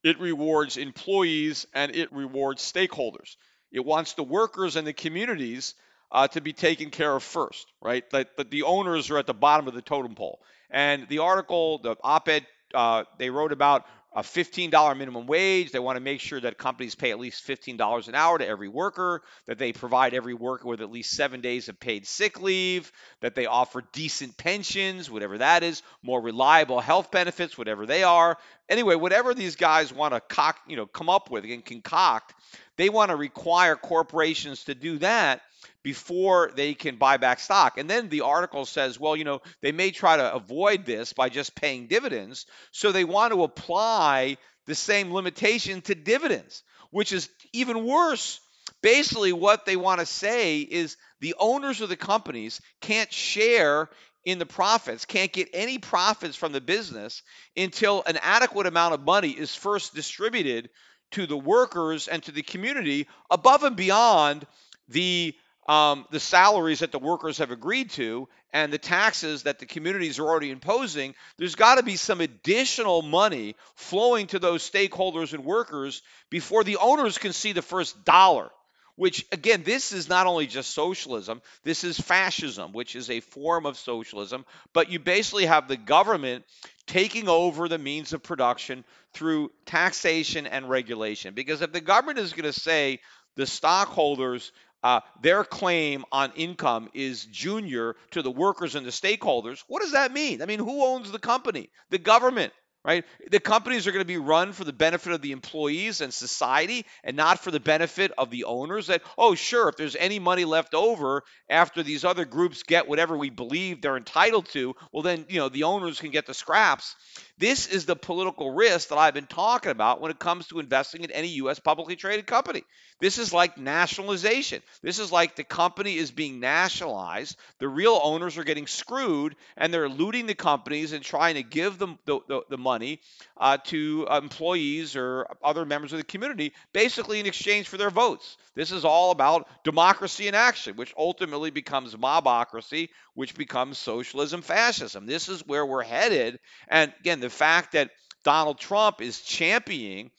it rewards employees and it rewards stakeholders. It wants the workers and the communities uh, to be taken care of first, right? That, the owners are at the bottom of the totem pole. And the article, the op-ed, uh, they wrote about a $15 minimum wage. They want to make sure that companies pay at least $15 an hour to every worker, that they provide every worker with at least seven days of paid sick leave, that they offer decent pensions, whatever that is, more reliable health benefits, whatever they are. Anyway, whatever these guys want to cock, you know, come up with and concoct, they want to require corporations to do that before they can buy back stock. And then the article says, well, you know, they may try to avoid this by just paying dividends. So they want to apply the same limitation to dividends, which is even worse. Basically, what they want to say is the owners of the companies can't share in the profits, can't get any profits from the business until an adequate amount of money is first distributed to the workers and to the community above and beyond the um, the salaries that the workers have agreed to and the taxes that the communities are already imposing, there's got to be some additional money flowing to those stakeholders and workers before the owners can see the first dollar. Which, again, this is not only just socialism, this is fascism, which is a form of socialism. But you basically have the government taking over the means of production through taxation and regulation. Because if the government is going to say the stockholders uh, their claim on income is junior to the workers and the stakeholders, what does that mean? I mean, who owns the company? The government right? The companies are going to be run for the benefit of the employees and society and not for the benefit of the owners. That, oh, sure, if there's any money left over after these other groups get whatever we believe they're entitled to, well, then, you know, the owners can get the scraps. This is the political risk that I've been talking about when it comes to investing in any U.S. publicly traded company. This is like nationalization. This is like the company is being nationalized. The real owners are getting screwed and they're looting the companies and trying to give them the, the, the money uh, to employees or other members of the community, basically in exchange for their votes. This is all about democracy in action, which ultimately becomes mobocracy, which becomes socialism, fascism. This is where we're headed. And again, the fact that Donald Trump is championing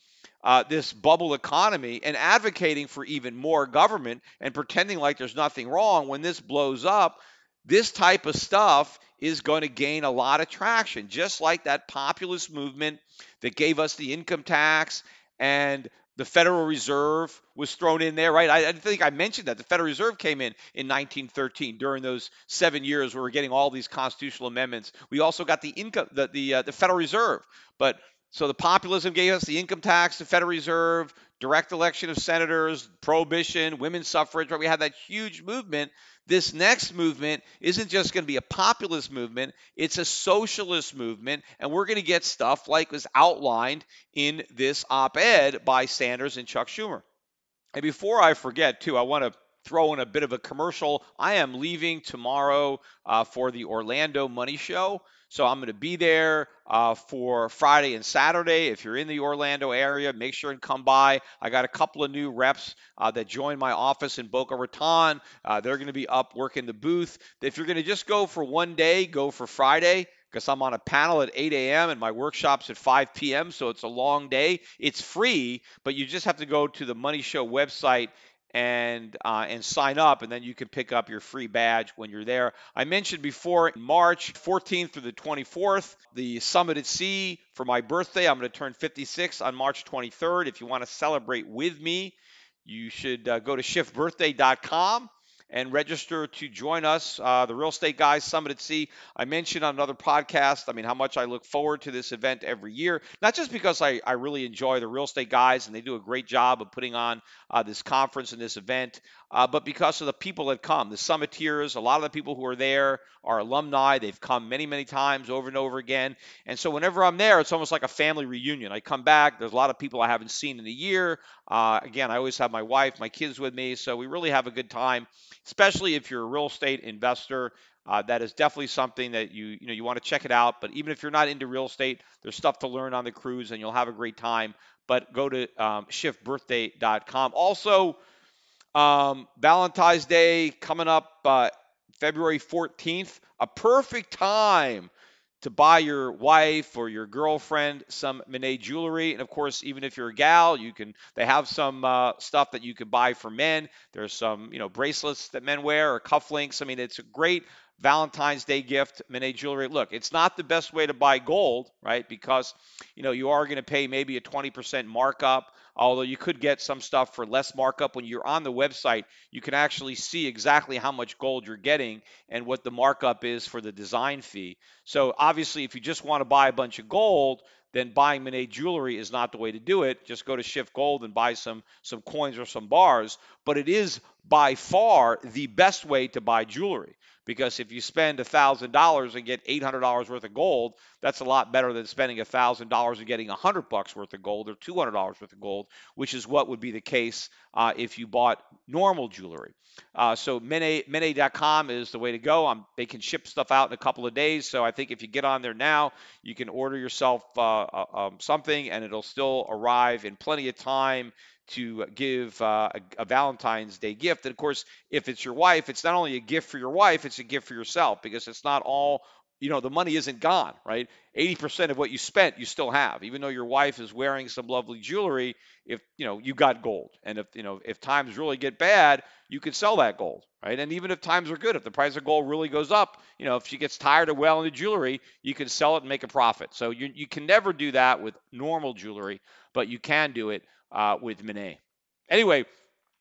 uh, this bubble economy and advocating for even more government and pretending like there's nothing wrong when this blows up, this type of stuff is going to gain a lot of traction, just like that populist movement that gave us the income tax and the Federal Reserve was thrown in there, right? I, I, think I mentioned that the Federal Reserve came in in 1913 during those seven years where we're getting all these constitutional amendments. We also got the income, the the, uh, the Federal Reserve, but so the populism gave us the income tax, the Federal Reserve, direct election of senators, prohibition, women's suffrage, right? We had that huge movement. This next movement isn't just going to be a populist movement, it's a socialist movement. And we're going to get stuff like was outlined in this op ed by Sanders and Chuck Schumer. And before I forget, too, I want to throw in a bit of a commercial. I am leaving tomorrow uh, for the Orlando Money Show. So I'm going to be there uh, for Friday and Saturday. If you're in the Orlando area, make sure and come by. I got a couple of new reps uh, that joined my office in Boca Raton. Uh, they're going to be up working the booth. If you're going to just go for one day, go for Friday because I'm on a panel at 8 a.m. and my workshop's at 5 p.m. So it's a long day. It's free, but you just have to go to the Money Show website and uh, and sign up, and then you can pick up your free badge when you're there. I mentioned before March 14th through the 24th, the Summit at Sea for my birthday. I'm going to turn 56 on March 23rd. If you want to celebrate with me, you should uh, go to schiffbirthday.com and register to join us, uh, the Real Estate Guys Summit at Sea. I mentioned on another podcast, I mean, how much I look forward to this event every year, not just because I, I really enjoy the real estate guys and they do a great job of putting on uh, this conference and this event, uh, but because of the people that come, the summiteers, a lot of the people who are there are alumni. They've come many, many times over and over again. And so whenever I'm there, it's almost like a family reunion. I come back, there's a lot of people I haven't seen in a year. Uh, again, I always have my wife, my kids with me, so we really have a good time, especially if you're a real estate investor. Uh, that is definitely something that you you know you want to check it out. But even if you're not into real estate, there's stuff to learn on the cruise, and you'll have a great time. But go to um, schiffbirthday.com. Also, um, Valentine's Day coming up uh, February 14th, a perfect time to buy your wife or your girlfriend some Mene jewelry. And of course, even if you're a gal, you can. They have some uh, stuff that you can buy for men. There's some, you know, bracelets that men wear or cufflinks. I mean, it's a great Valentine's Day gift, Mene jewelry. Look, it's not the best way to buy gold, right? Because you know you are going to pay maybe a 20% markup although you could get some stuff for less markup. When you're on the website, you can actually see exactly how much gold you're getting and what the markup is for the design fee. So obviously, if you just want to buy a bunch of gold, then buying Mene jewelry is not the way to do it. Just go to Schiff Gold and buy some some coins or some bars. But it is by far the best way to buy jewelry because if you spend $1,000 and get $800 worth of gold, that's a lot better than spending $1,000 and getting 100 bucks worth of gold or $200 worth of gold, which is what would be the case uh, if you bought normal jewelry. Uh, so Mene.com is the way to go. They can ship stuff out in a couple of days. So I think if you get on there now, you can order yourself uh, uh um, something and it'll still arrive in plenty of time to give uh, a, a, Valentine's Day gift. And of course, if it's your wife, it's not only a gift for your wife, it's a gift for yourself because it's not all, you know, the money isn't gone, right? 80% of what you spent, you still have. Even though your wife is wearing some lovely jewelry, if, you know, you got gold. And if, you know, if times really get bad, you can sell that gold, right? And even if times are good, if the price of gold really goes up, you know, if she gets tired of wearing the jewelry, you can sell it and make a profit. So you, you can never do that with normal jewelry, but you can do it uh, with Mene. Anyway,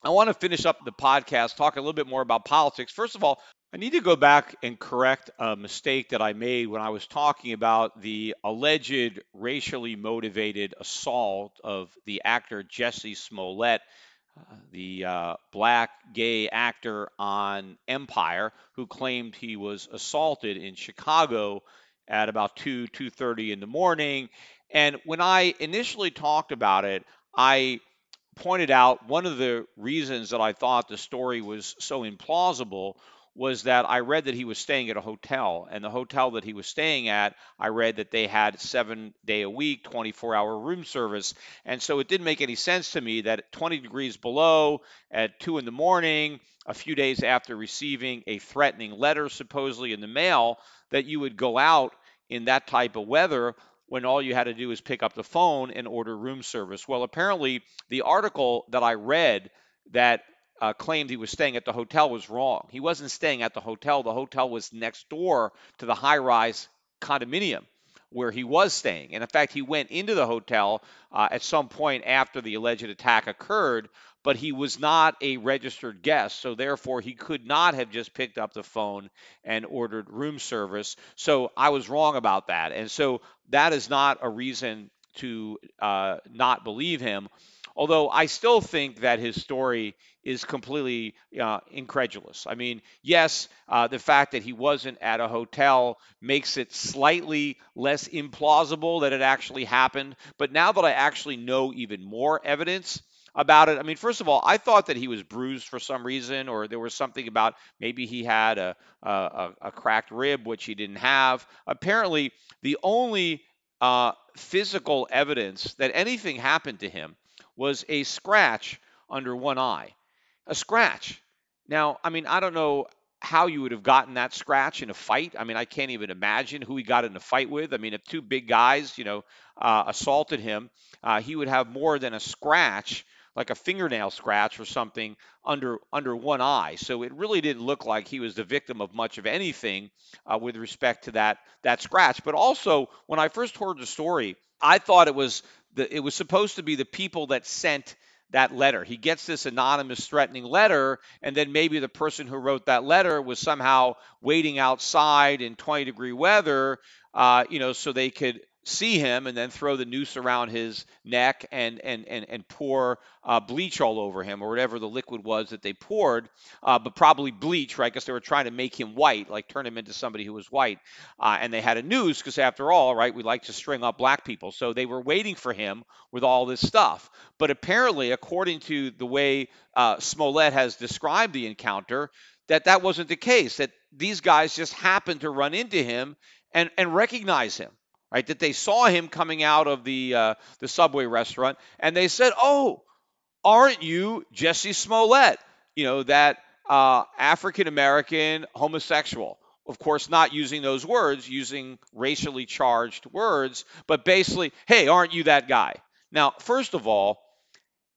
I want to finish up the podcast, talk a little bit more about politics. First of all, I need to go back and correct a mistake that I made when I was talking about the alleged racially motivated assault of the actor Jussie Smollett, uh, the uh, black gay actor on Empire, who claimed he was assaulted in Chicago at about 2 2:30 in the morning. And when I initially talked about it, I pointed out one of the reasons that I thought the story was so implausible was that I read that he was staying at a hotel, and the hotel that he was staying at, I read that they had seven day a week, 24 hour room service. And so it didn't make any sense to me that 20 degrees below at two in the morning, a few days after receiving a threatening letter supposedly in the mail, that you would go out in that type of weather when all you had to do was pick up the phone and order room service. Well, apparently, the article that I read that uh, claimed he was staying at the hotel was wrong. He wasn't staying at the hotel. The hotel was next door to the high rise condominium where he was staying. And in fact, he went into the hotel uh, at some point after the alleged attack occurred, but he was not a registered guest. So therefore, he could not have just picked up the phone and ordered room service. So I was wrong about that. And so that is not a reason to uh, not believe him. Although I still think that his story is completely uh, incredulous. I mean, yes, uh, the fact that he wasn't at a hotel makes it slightly less implausible that it actually happened. But now that I actually know even more evidence, about it. I mean, first of all, I thought that he was bruised for some reason, or there was something about maybe he had a, a, a cracked rib, which he didn't have. Apparently, the only uh, physical evidence that anything happened to him was a scratch under one eye. A scratch. Now, I mean, I don't know how you would have gotten that scratch in a fight. I mean, I can't even imagine who he got in a fight with. I mean, if two big guys, you know, uh, assaulted him, uh, he would have more than a scratch like a fingernail scratch or something under under one eye. So it really didn't look like he was the victim of much of anything uh, with respect to that that scratch. But also, when I first heard the story, I thought it was the it was supposed to be the people that sent that letter. He gets this anonymous threatening letter, and then maybe the person who wrote that letter was somehow waiting outside in 20 degree weather, uh, you know, so they could see him and then throw the noose around his neck and and and, and pour uh, bleach all over him or whatever the liquid was that they poured, uh, but probably bleach, right? Because they were trying to make him white, like turn him into somebody who was white. Uh, and they had a noose because after all, right, we like to string up black people, so they were waiting for him with all this stuff. But apparently, according to the way uh, Smollett has described the encounter, that that wasn't the case. That these guys just happened to run into him and and recognize him right? That they saw him coming out of the uh, the Subway restaurant, and they said, "Oh, aren't you Jussie Smollett? You know that uh, African American homosexual." Of course, not using those words, using racially charged words, but basically, "Hey, aren't you that guy?" Now, first of all,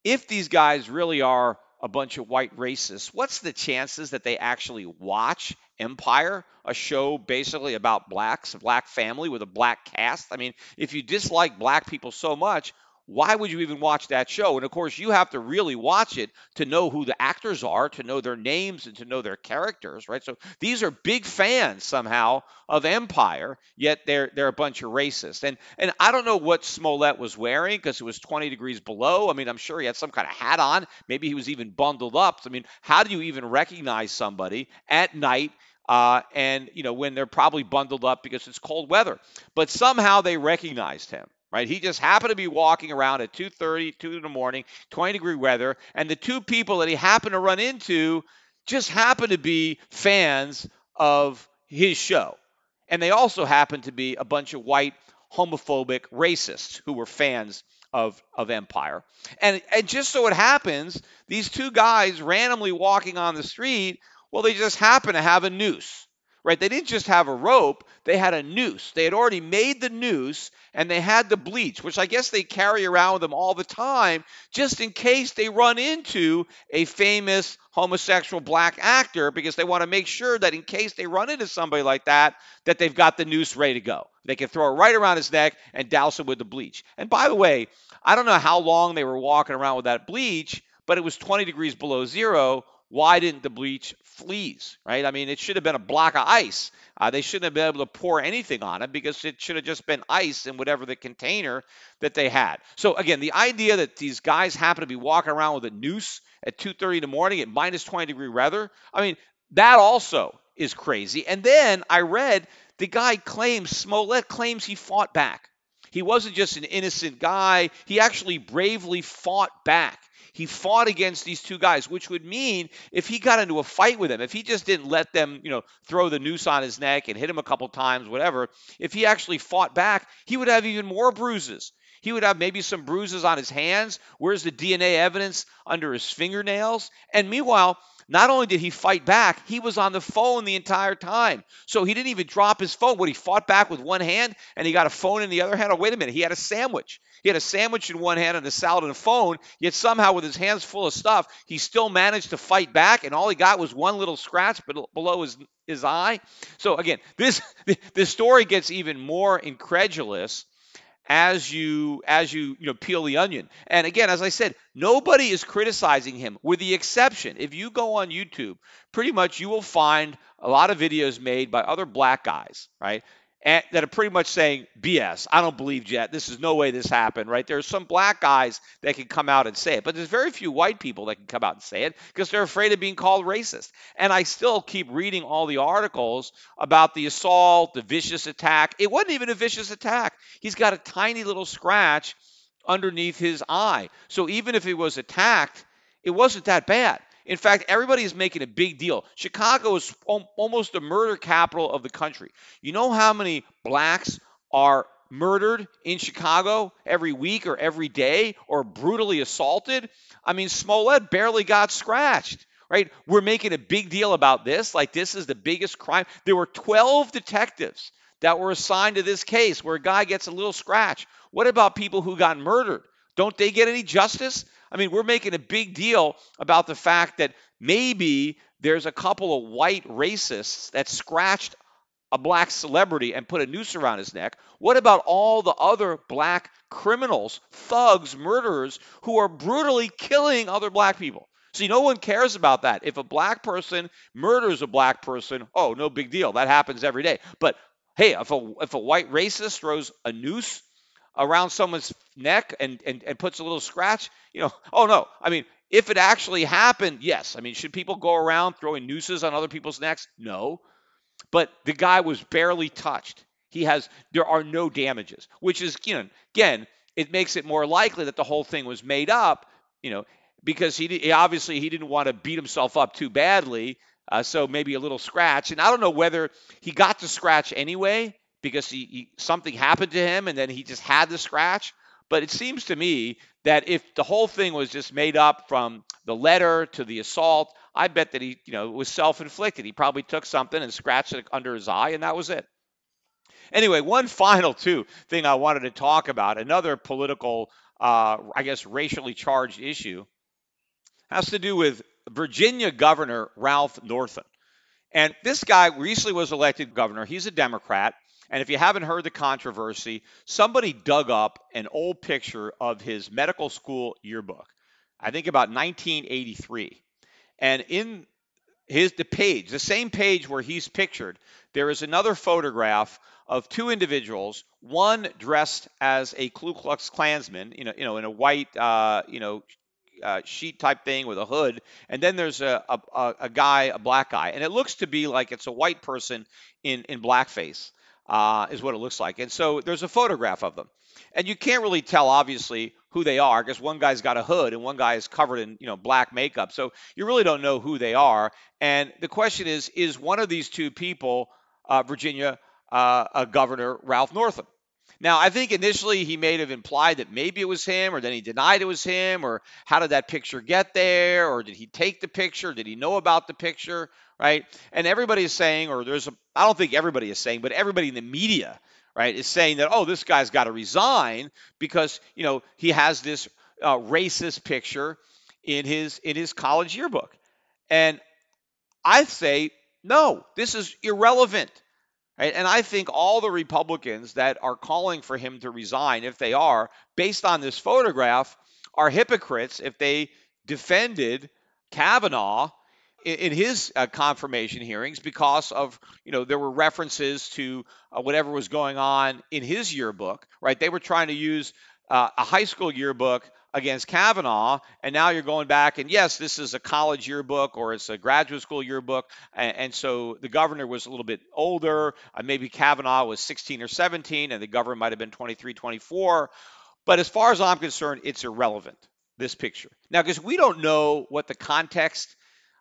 if these guys really are a bunch of white racists, what's the chances that they actually watch Empire, a show basically about blacks, a black family with a black cast? I mean, if you dislike black people so much, why would you even watch that show? And of course, you have to really watch it to know who the actors are, to know their names, and to know their characters, right? So these are big fans somehow of Empire, yet they're they're a bunch of racists. And and I don't know what Smollett was wearing because it was 20 degrees below. I mean, I'm sure he had some kind of hat on. Maybe he was even bundled up. I mean, how do you even recognize somebody at night? Uh, and you know when they're probably bundled up because it's cold weather, but somehow they recognized him right? He just happened to be walking around at 2:30, 2 in the morning, 20 degree weather, and the two people that he happened to run into just happened to be fans of his show. And they also happened to be a bunch of white homophobic racists who were fans of, of Empire. And, and just so it happens, these two guys randomly walking on the street, well, they just happen to have a noose right? They didn't just have a rope, they had a noose. They had already made the noose and they had the bleach, which I guess they carry around with them all the time just in case they run into a famous homosexual black actor because they want to make sure that in case they run into somebody like that that they've got the noose ready to go. They can throw it right around his neck and douse him with the bleach. And by the way, I don't know how long they were walking around with that bleach, but it was 20 degrees below 0 why didn't the bleach freeze, right? I mean, it should have been a block of ice. Uh, they shouldn't have been able to pour anything on it because it should have just been ice in whatever the container that they had. So again, the idea that these guys happen to be walking around with a noose at 2:30 in the morning at minus 20 degree weather, I mean, that also is crazy. And then I read the guy claims Smollett claims he fought back. He wasn't just an innocent guy. He actually bravely fought back. He fought against these two guys, which would mean if he got into a fight with them, if he just didn't let them, you know, throw the noose on his neck and hit him a couple times, whatever, if he actually fought back, he would have even more bruises. He would have maybe some bruises on his hands. Where's the DNA evidence under his fingernails? And meanwhile, not only did he fight back, he was on the phone the entire time. So he didn't even drop his phone. What he fought back with one hand and he got a phone in the other hand. Oh, wait a minute. He had a sandwich. He had a sandwich in one hand and a salad and a phone, yet somehow with his hands full of stuff, he still managed to fight back, and all he got was one little scratch below his, his eye. So again, this this story gets even more incredulous as you as you you know peel the onion. And again, as I said, nobody is criticizing him, with the exception if you go on YouTube, pretty much you will find a lot of videos made by other black guys, right? And, that are pretty much saying BS. I don't believe yet. This is no way this happened, right? There's some black guys that can come out and say it, but there's very few white people that can come out and say it because they're afraid of being called racist. And I still keep reading all the articles about the assault, the vicious attack. It wasn't even a vicious attack. He's got a tiny little scratch underneath his eye. So even if he was attacked, it wasn't that bad. In fact, everybody is making a big deal. Chicago is almost the murder capital of the country. You know how many blacks are murdered in Chicago every week or every day or brutally assaulted? I mean, Smollett barely got scratched, right? We're making a big deal about this, like this is the biggest crime. There were 12 detectives that were assigned to this case where a guy gets a little scratch. What about people who got murdered? Don't they get any justice? I mean, we're making a big deal about the fact that maybe there's a couple of white racists that scratched a black celebrity and put a noose around his neck. What about all the other black criminals, thugs, murderers who are brutally killing other black people? See, no one cares about that. If a black person murders a black person, oh, no big deal. That happens every day. But hey, if a if a white racist throws a noose around someone's neck and, and, and puts a little scratch, you know, oh no. I mean, if it actually happened, yes. I mean, should people go around throwing nooses on other people's necks? No. But the guy was barely touched. He has, there are no damages, which is, you know, again, it makes it more likely that the whole thing was made up, you know, because he, he obviously he didn't want to beat himself up too badly. Uh, so maybe a little scratch. And I don't know whether he got the scratch anyway because he, he, something happened to him and then he just had the scratch. But it seems to me that if the whole thing was just made up from the letter to the assault, I bet that he, you know, was self-inflicted. He probably took something and scratched it under his eye, and that was it. Anyway, one final two thing I wanted to talk about, another political, uh, I guess, racially charged issue, has to do with Virginia Governor Ralph Northam. And this guy recently was elected governor. He's a Democrat. And if you haven't heard the controversy, somebody dug up an old picture of his medical school yearbook. I think about 1983. And in his the page, the same page where he's pictured, there is another photograph of two individuals, one dressed as a Ku Klux Klansman, you know, you know, in a white, uh, you know, uh, sheet type thing with a hood, and then there's a, a, a guy, a black guy, and it looks to be like it's a white person in in blackface uh, is what it looks like. And so there's a photograph of them. And you can't really tell, obviously, who they are because one guy's got a hood and one guy is covered in you know black makeup. So you really don't know who they are. And the question is, is one of these two people, uh, Virginia uh, Governor Ralph Northam? Now, I think initially he may have implied that maybe it was him, or then he denied it was him, or how did that picture get there, or did he take the picture? Did he know about the picture, right? And everybody is saying, or there's a, I don't think everybody is saying, but everybody in the media, right, is saying that, oh, this guy's got to resign because, you know, he has this uh, racist picture in his in his college yearbook. And I say, no, this is irrelevant. Right? And I think all the Republicans that are calling for him to resign, if they are, based on this photograph, are hypocrites if they defended Kavanaugh in, his uh, confirmation hearings because of you know there were references to uh, whatever was going on in his yearbook right they were trying to use uh, a high school yearbook against Kavanaugh, and now you're going back and yes, this is a college yearbook or it's a graduate school yearbook, and, and so the governor was a little bit older. Uh, maybe Kavanaugh was 16 or 17, and the governor might have been 23, 24. But as far as I'm concerned, it's irrelevant. This picture now, because we don't know what the context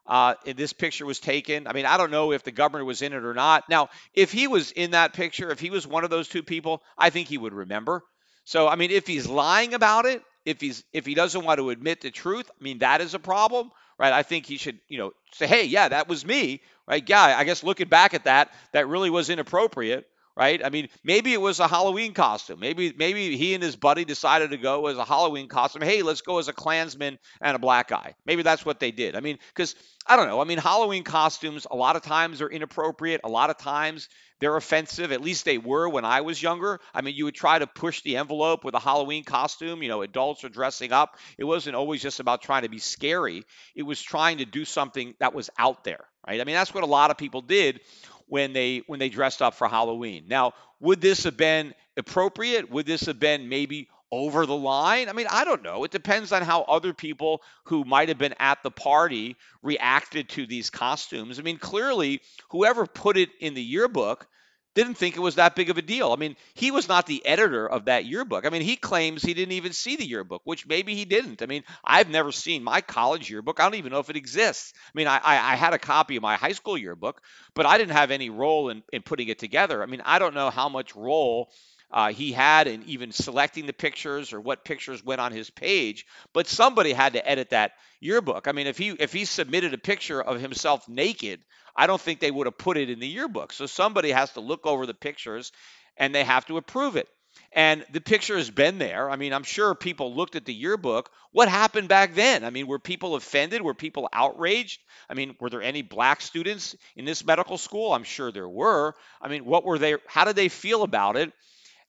uh, this picture was taken. I mean, I don't know if the governor was in it or not. Now, if he was in that picture, if he was one of those two people, I think he would remember. So, I mean, if he's lying about it, if he's if he doesn't want to admit the truth, I mean, that is a problem, right? I think he should, you know, say, hey, yeah, that was me, right? Yeah, I guess looking back at that, that really was inappropriate right? I mean, maybe it was a Halloween costume. Maybe maybe he and his buddy decided to go as a Halloween costume. Hey, let's go as a Klansman and a black guy. Maybe that's what they did. I mean, because I don't know. I mean, Halloween costumes a lot of times are inappropriate. A lot of times they're offensive. At least they were when I was younger. I mean, you would try to push the envelope with a Halloween costume. You know, adults are dressing up. It wasn't always just about trying to be scary. It was trying to do something that was out there, right? I mean, that's what a lot of people did when they when they dressed up for Halloween. Now, would this have been appropriate? Would this have been maybe over the line? I mean, I don't know. It depends on how other people who might have been at the party reacted to these costumes. I mean, clearly, whoever put it in the yearbook didn't think it was that big of a deal. I mean, he was not the editor of that yearbook. I mean, he claims he didn't even see the yearbook, which maybe he didn't. I mean, I've never seen my college yearbook. I don't even know if it exists. I mean, I, I, I had a copy of my high school yearbook, but I didn't have any role in, in putting it together. I mean, I don't know how much role uh, he had in even selecting the pictures or what pictures went on his page. But somebody had to edit that yearbook. I mean, if he if he submitted a picture of himself naked, I don't think they would have put it in the yearbook. So somebody has to look over the pictures and they have to approve it. And the picture has been there. I mean, I'm sure people looked at the yearbook. What happened back then? I mean, were people offended? Were people outraged? I mean, were there any black students in this medical school? I'm sure there were. I mean, what were they how did they feel about it?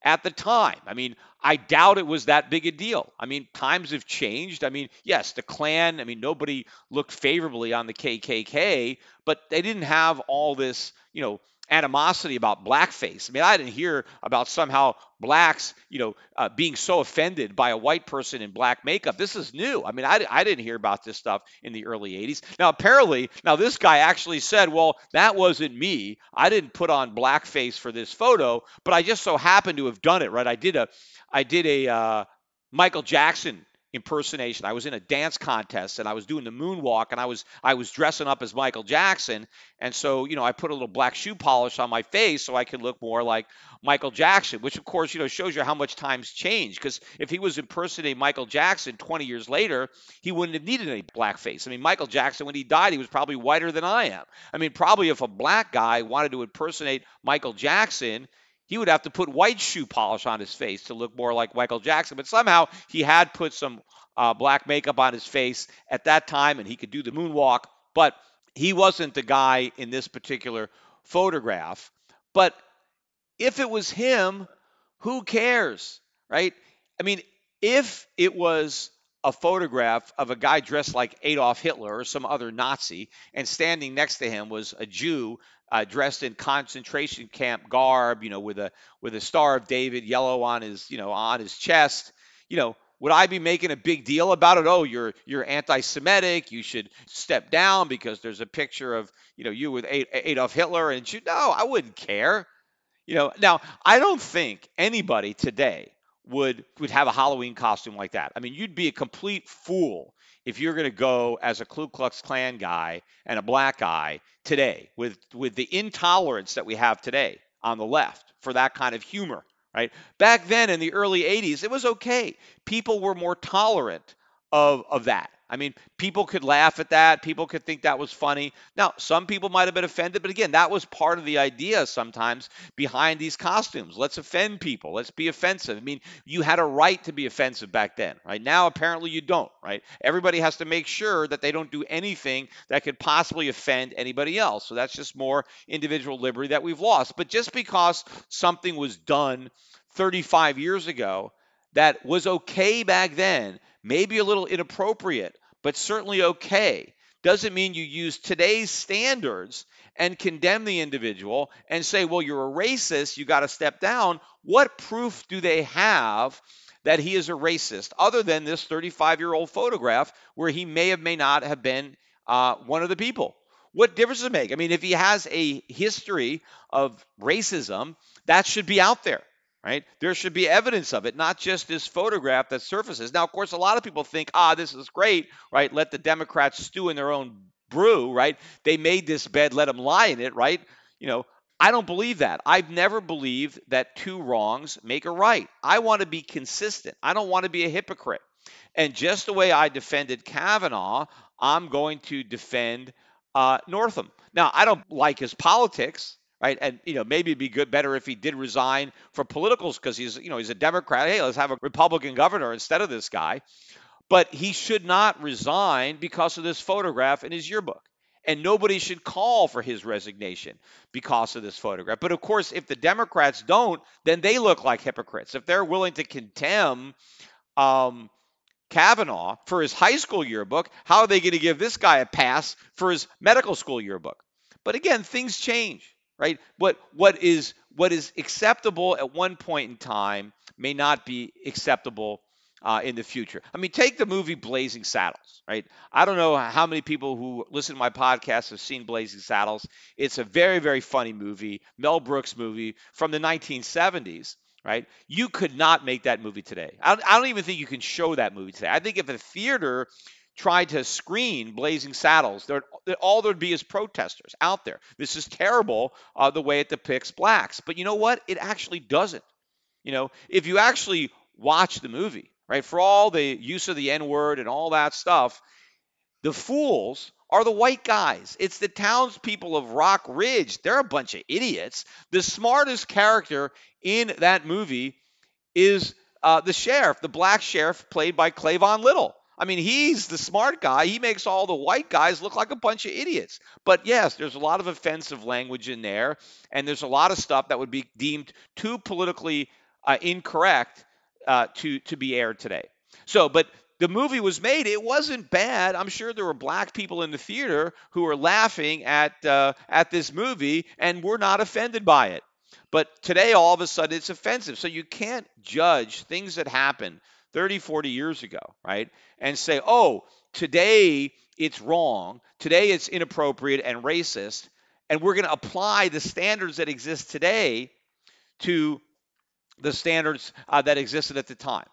At the time. I mean, I doubt it was that big a deal. I mean, times have changed. I mean, yes, the Klan, I mean, nobody looked favorably on the KKK, but they didn't have all this, you know, animosity about blackface. I mean, I didn't hear about somehow blacks, you know, uh, being so offended by a white person in black makeup. This is new. I mean, I, I didn't hear about this stuff in the early 80s. Now, apparently, now this guy actually said, well, that wasn't me. I didn't put on blackface for this photo, but I just so happened to have done it, right? I did a, I did a uh, Michael Jackson impersonation. I was in a dance contest and I was doing the moonwalk and I was I was dressing up as Michael Jackson and so you know I put a little black shoe polish on my face so I could look more like Michael Jackson, which of course you know shows you how much times change because if he was impersonating Michael Jackson 20 years later, he wouldn't have needed any blackface. I mean Michael Jackson when he died, he was probably whiter than I am. I mean probably if a black guy wanted to impersonate Michael Jackson, he would have to put white shoe polish on his face to look more like Michael Jackson. But somehow he had put some uh, black makeup on his face at that time and he could do the moonwalk. But he wasn't the guy in this particular photograph. But if it was him, who cares, right? I mean, if it was a photograph of a guy dressed like Adolf Hitler or some other Nazi, and standing next to him was a Jew uh, dressed in concentration camp garb, you know, with a with a Star of David yellow on his, you know, on his chest. You know, would I be making a big deal about it? Oh, you're you're anti-Semitic. You should step down because there's a picture of you know you with Adolf Hitler, and you, no, I wouldn't care. You know, now I don't think anybody today would would have a Halloween costume like that. I mean, you'd be a complete fool if you're going to go as a Ku Klux Klan guy and a black guy today with with the intolerance that we have today on the left for that kind of humor, right? Back then in the early 80s, it was okay. People were more tolerant of of that. I mean, people could laugh at that. People could think that was funny. Now, some people might have been offended, but again, that was part of the idea sometimes behind these costumes. Let's offend people. Let's be offensive. I mean, you had a right to be offensive back then, right? Now, apparently, you don't, right? Everybody has to make sure that they don't do anything that could possibly offend anybody else. So that's just more individual liberty that we've lost. But just because something was done 35 years ago that was okay back then, maybe a little inappropriate, but certainly okay, doesn't mean you use today's standards and condemn the individual and say, well, you're a racist, you got to step down. What proof do they have that he is a racist other than this 35 year old photograph where he may or may not have been uh, one of the people? What difference does it make? I mean, if he has a history of racism, that should be out there right? There should be evidence of it, not just this photograph that surfaces. Now, of course, a lot of people think, ah, this is great, right? Let the Democrats stew in their own brew, right? They made this bed, let them lie in it, right? You know, I don't believe that. I've never believed that two wrongs make a right. I want to be consistent. I don't want to be a hypocrite. And just the way I defended Kavanaugh, I'm going to defend uh, Northam. Now, I don't like his politics right? And you know, maybe it'd be good, better if he did resign for politicals because he's, you know, he's a Democrat. Hey, let's have a Republican governor instead of this guy. But he should not resign because of this photograph in his yearbook. And nobody should call for his resignation because of this photograph. But of course, if the Democrats don't, then they look like hypocrites. If they're willing to condemn um, Kavanaugh for his high school yearbook, how are they going to give this guy a pass for his medical school yearbook? But again, things change right? What what is what is acceptable at one point in time may not be acceptable uh, in the future. I mean, take the movie Blazing Saddles, right? I don't know how many people who listen to my podcast have seen Blazing Saddles. It's a very, very funny movie, Mel Brooks movie from the 1970s, right? You could not make that movie today. I I don't even think you can show that movie today. I think if a theater tried to screen Blazing Saddles, there, all there'd be is protesters out there. This is terrible uh, the way it depicts blacks. But you know what? It actually doesn't. You know, if you actually watch the movie, right, for all the use of the N word and all that stuff, the fools are the white guys. It's the townspeople of Rock Ridge. They're a bunch of idiots. The smartest character in that movie is uh, the sheriff, the black sheriff played by Cleavon Little. I mean, he's the smart guy. He makes all the white guys look like a bunch of idiots. But yes, there's a lot of offensive language in there, and there's a lot of stuff that would be deemed too politically uh, incorrect uh, to to be aired today. So, but the movie was made. It wasn't bad. I'm sure there were black people in the theater who were laughing at uh, at this movie and were not offended by it. But today, all of a sudden, it's offensive. So you can't judge things that happened 30, 40 years ago, right? And say, oh, today it's wrong, today it's inappropriate and racist, and we're going to apply the standards that exist today to the standards uh, that existed at the time.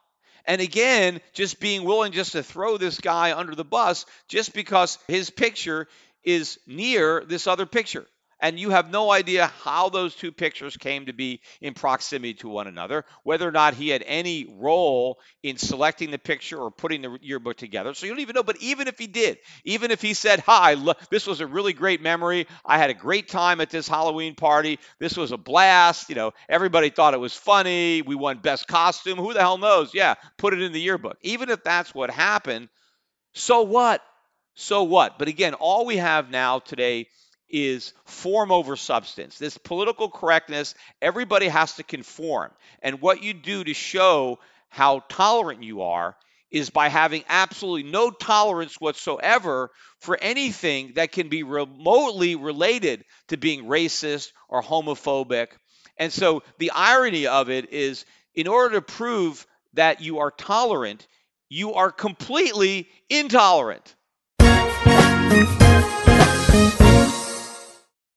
And again, just being willing just to throw this guy under the bus just because his picture is near this other picture and you have no idea how those two pictures came to be in proximity to one another, whether or not he had any role in selecting the picture or putting the yearbook together. So you don't even know. But even if he did, even if he said, "Hi, look, this was a really great memory. I had a great time at this Halloween party. This was a blast. You know, everybody thought it was funny. We won best costume. Who the hell knows? Yeah, put it in the yearbook. Even if that's what happened, so what? So what? But again, all we have now today is form over substance. This political correctness, everybody has to conform. And what you do to show how tolerant you are is by having absolutely no tolerance whatsoever for anything that can be remotely related to being racist or homophobic. And so the irony of it is in order to prove that you are tolerant, you are completely intolerant.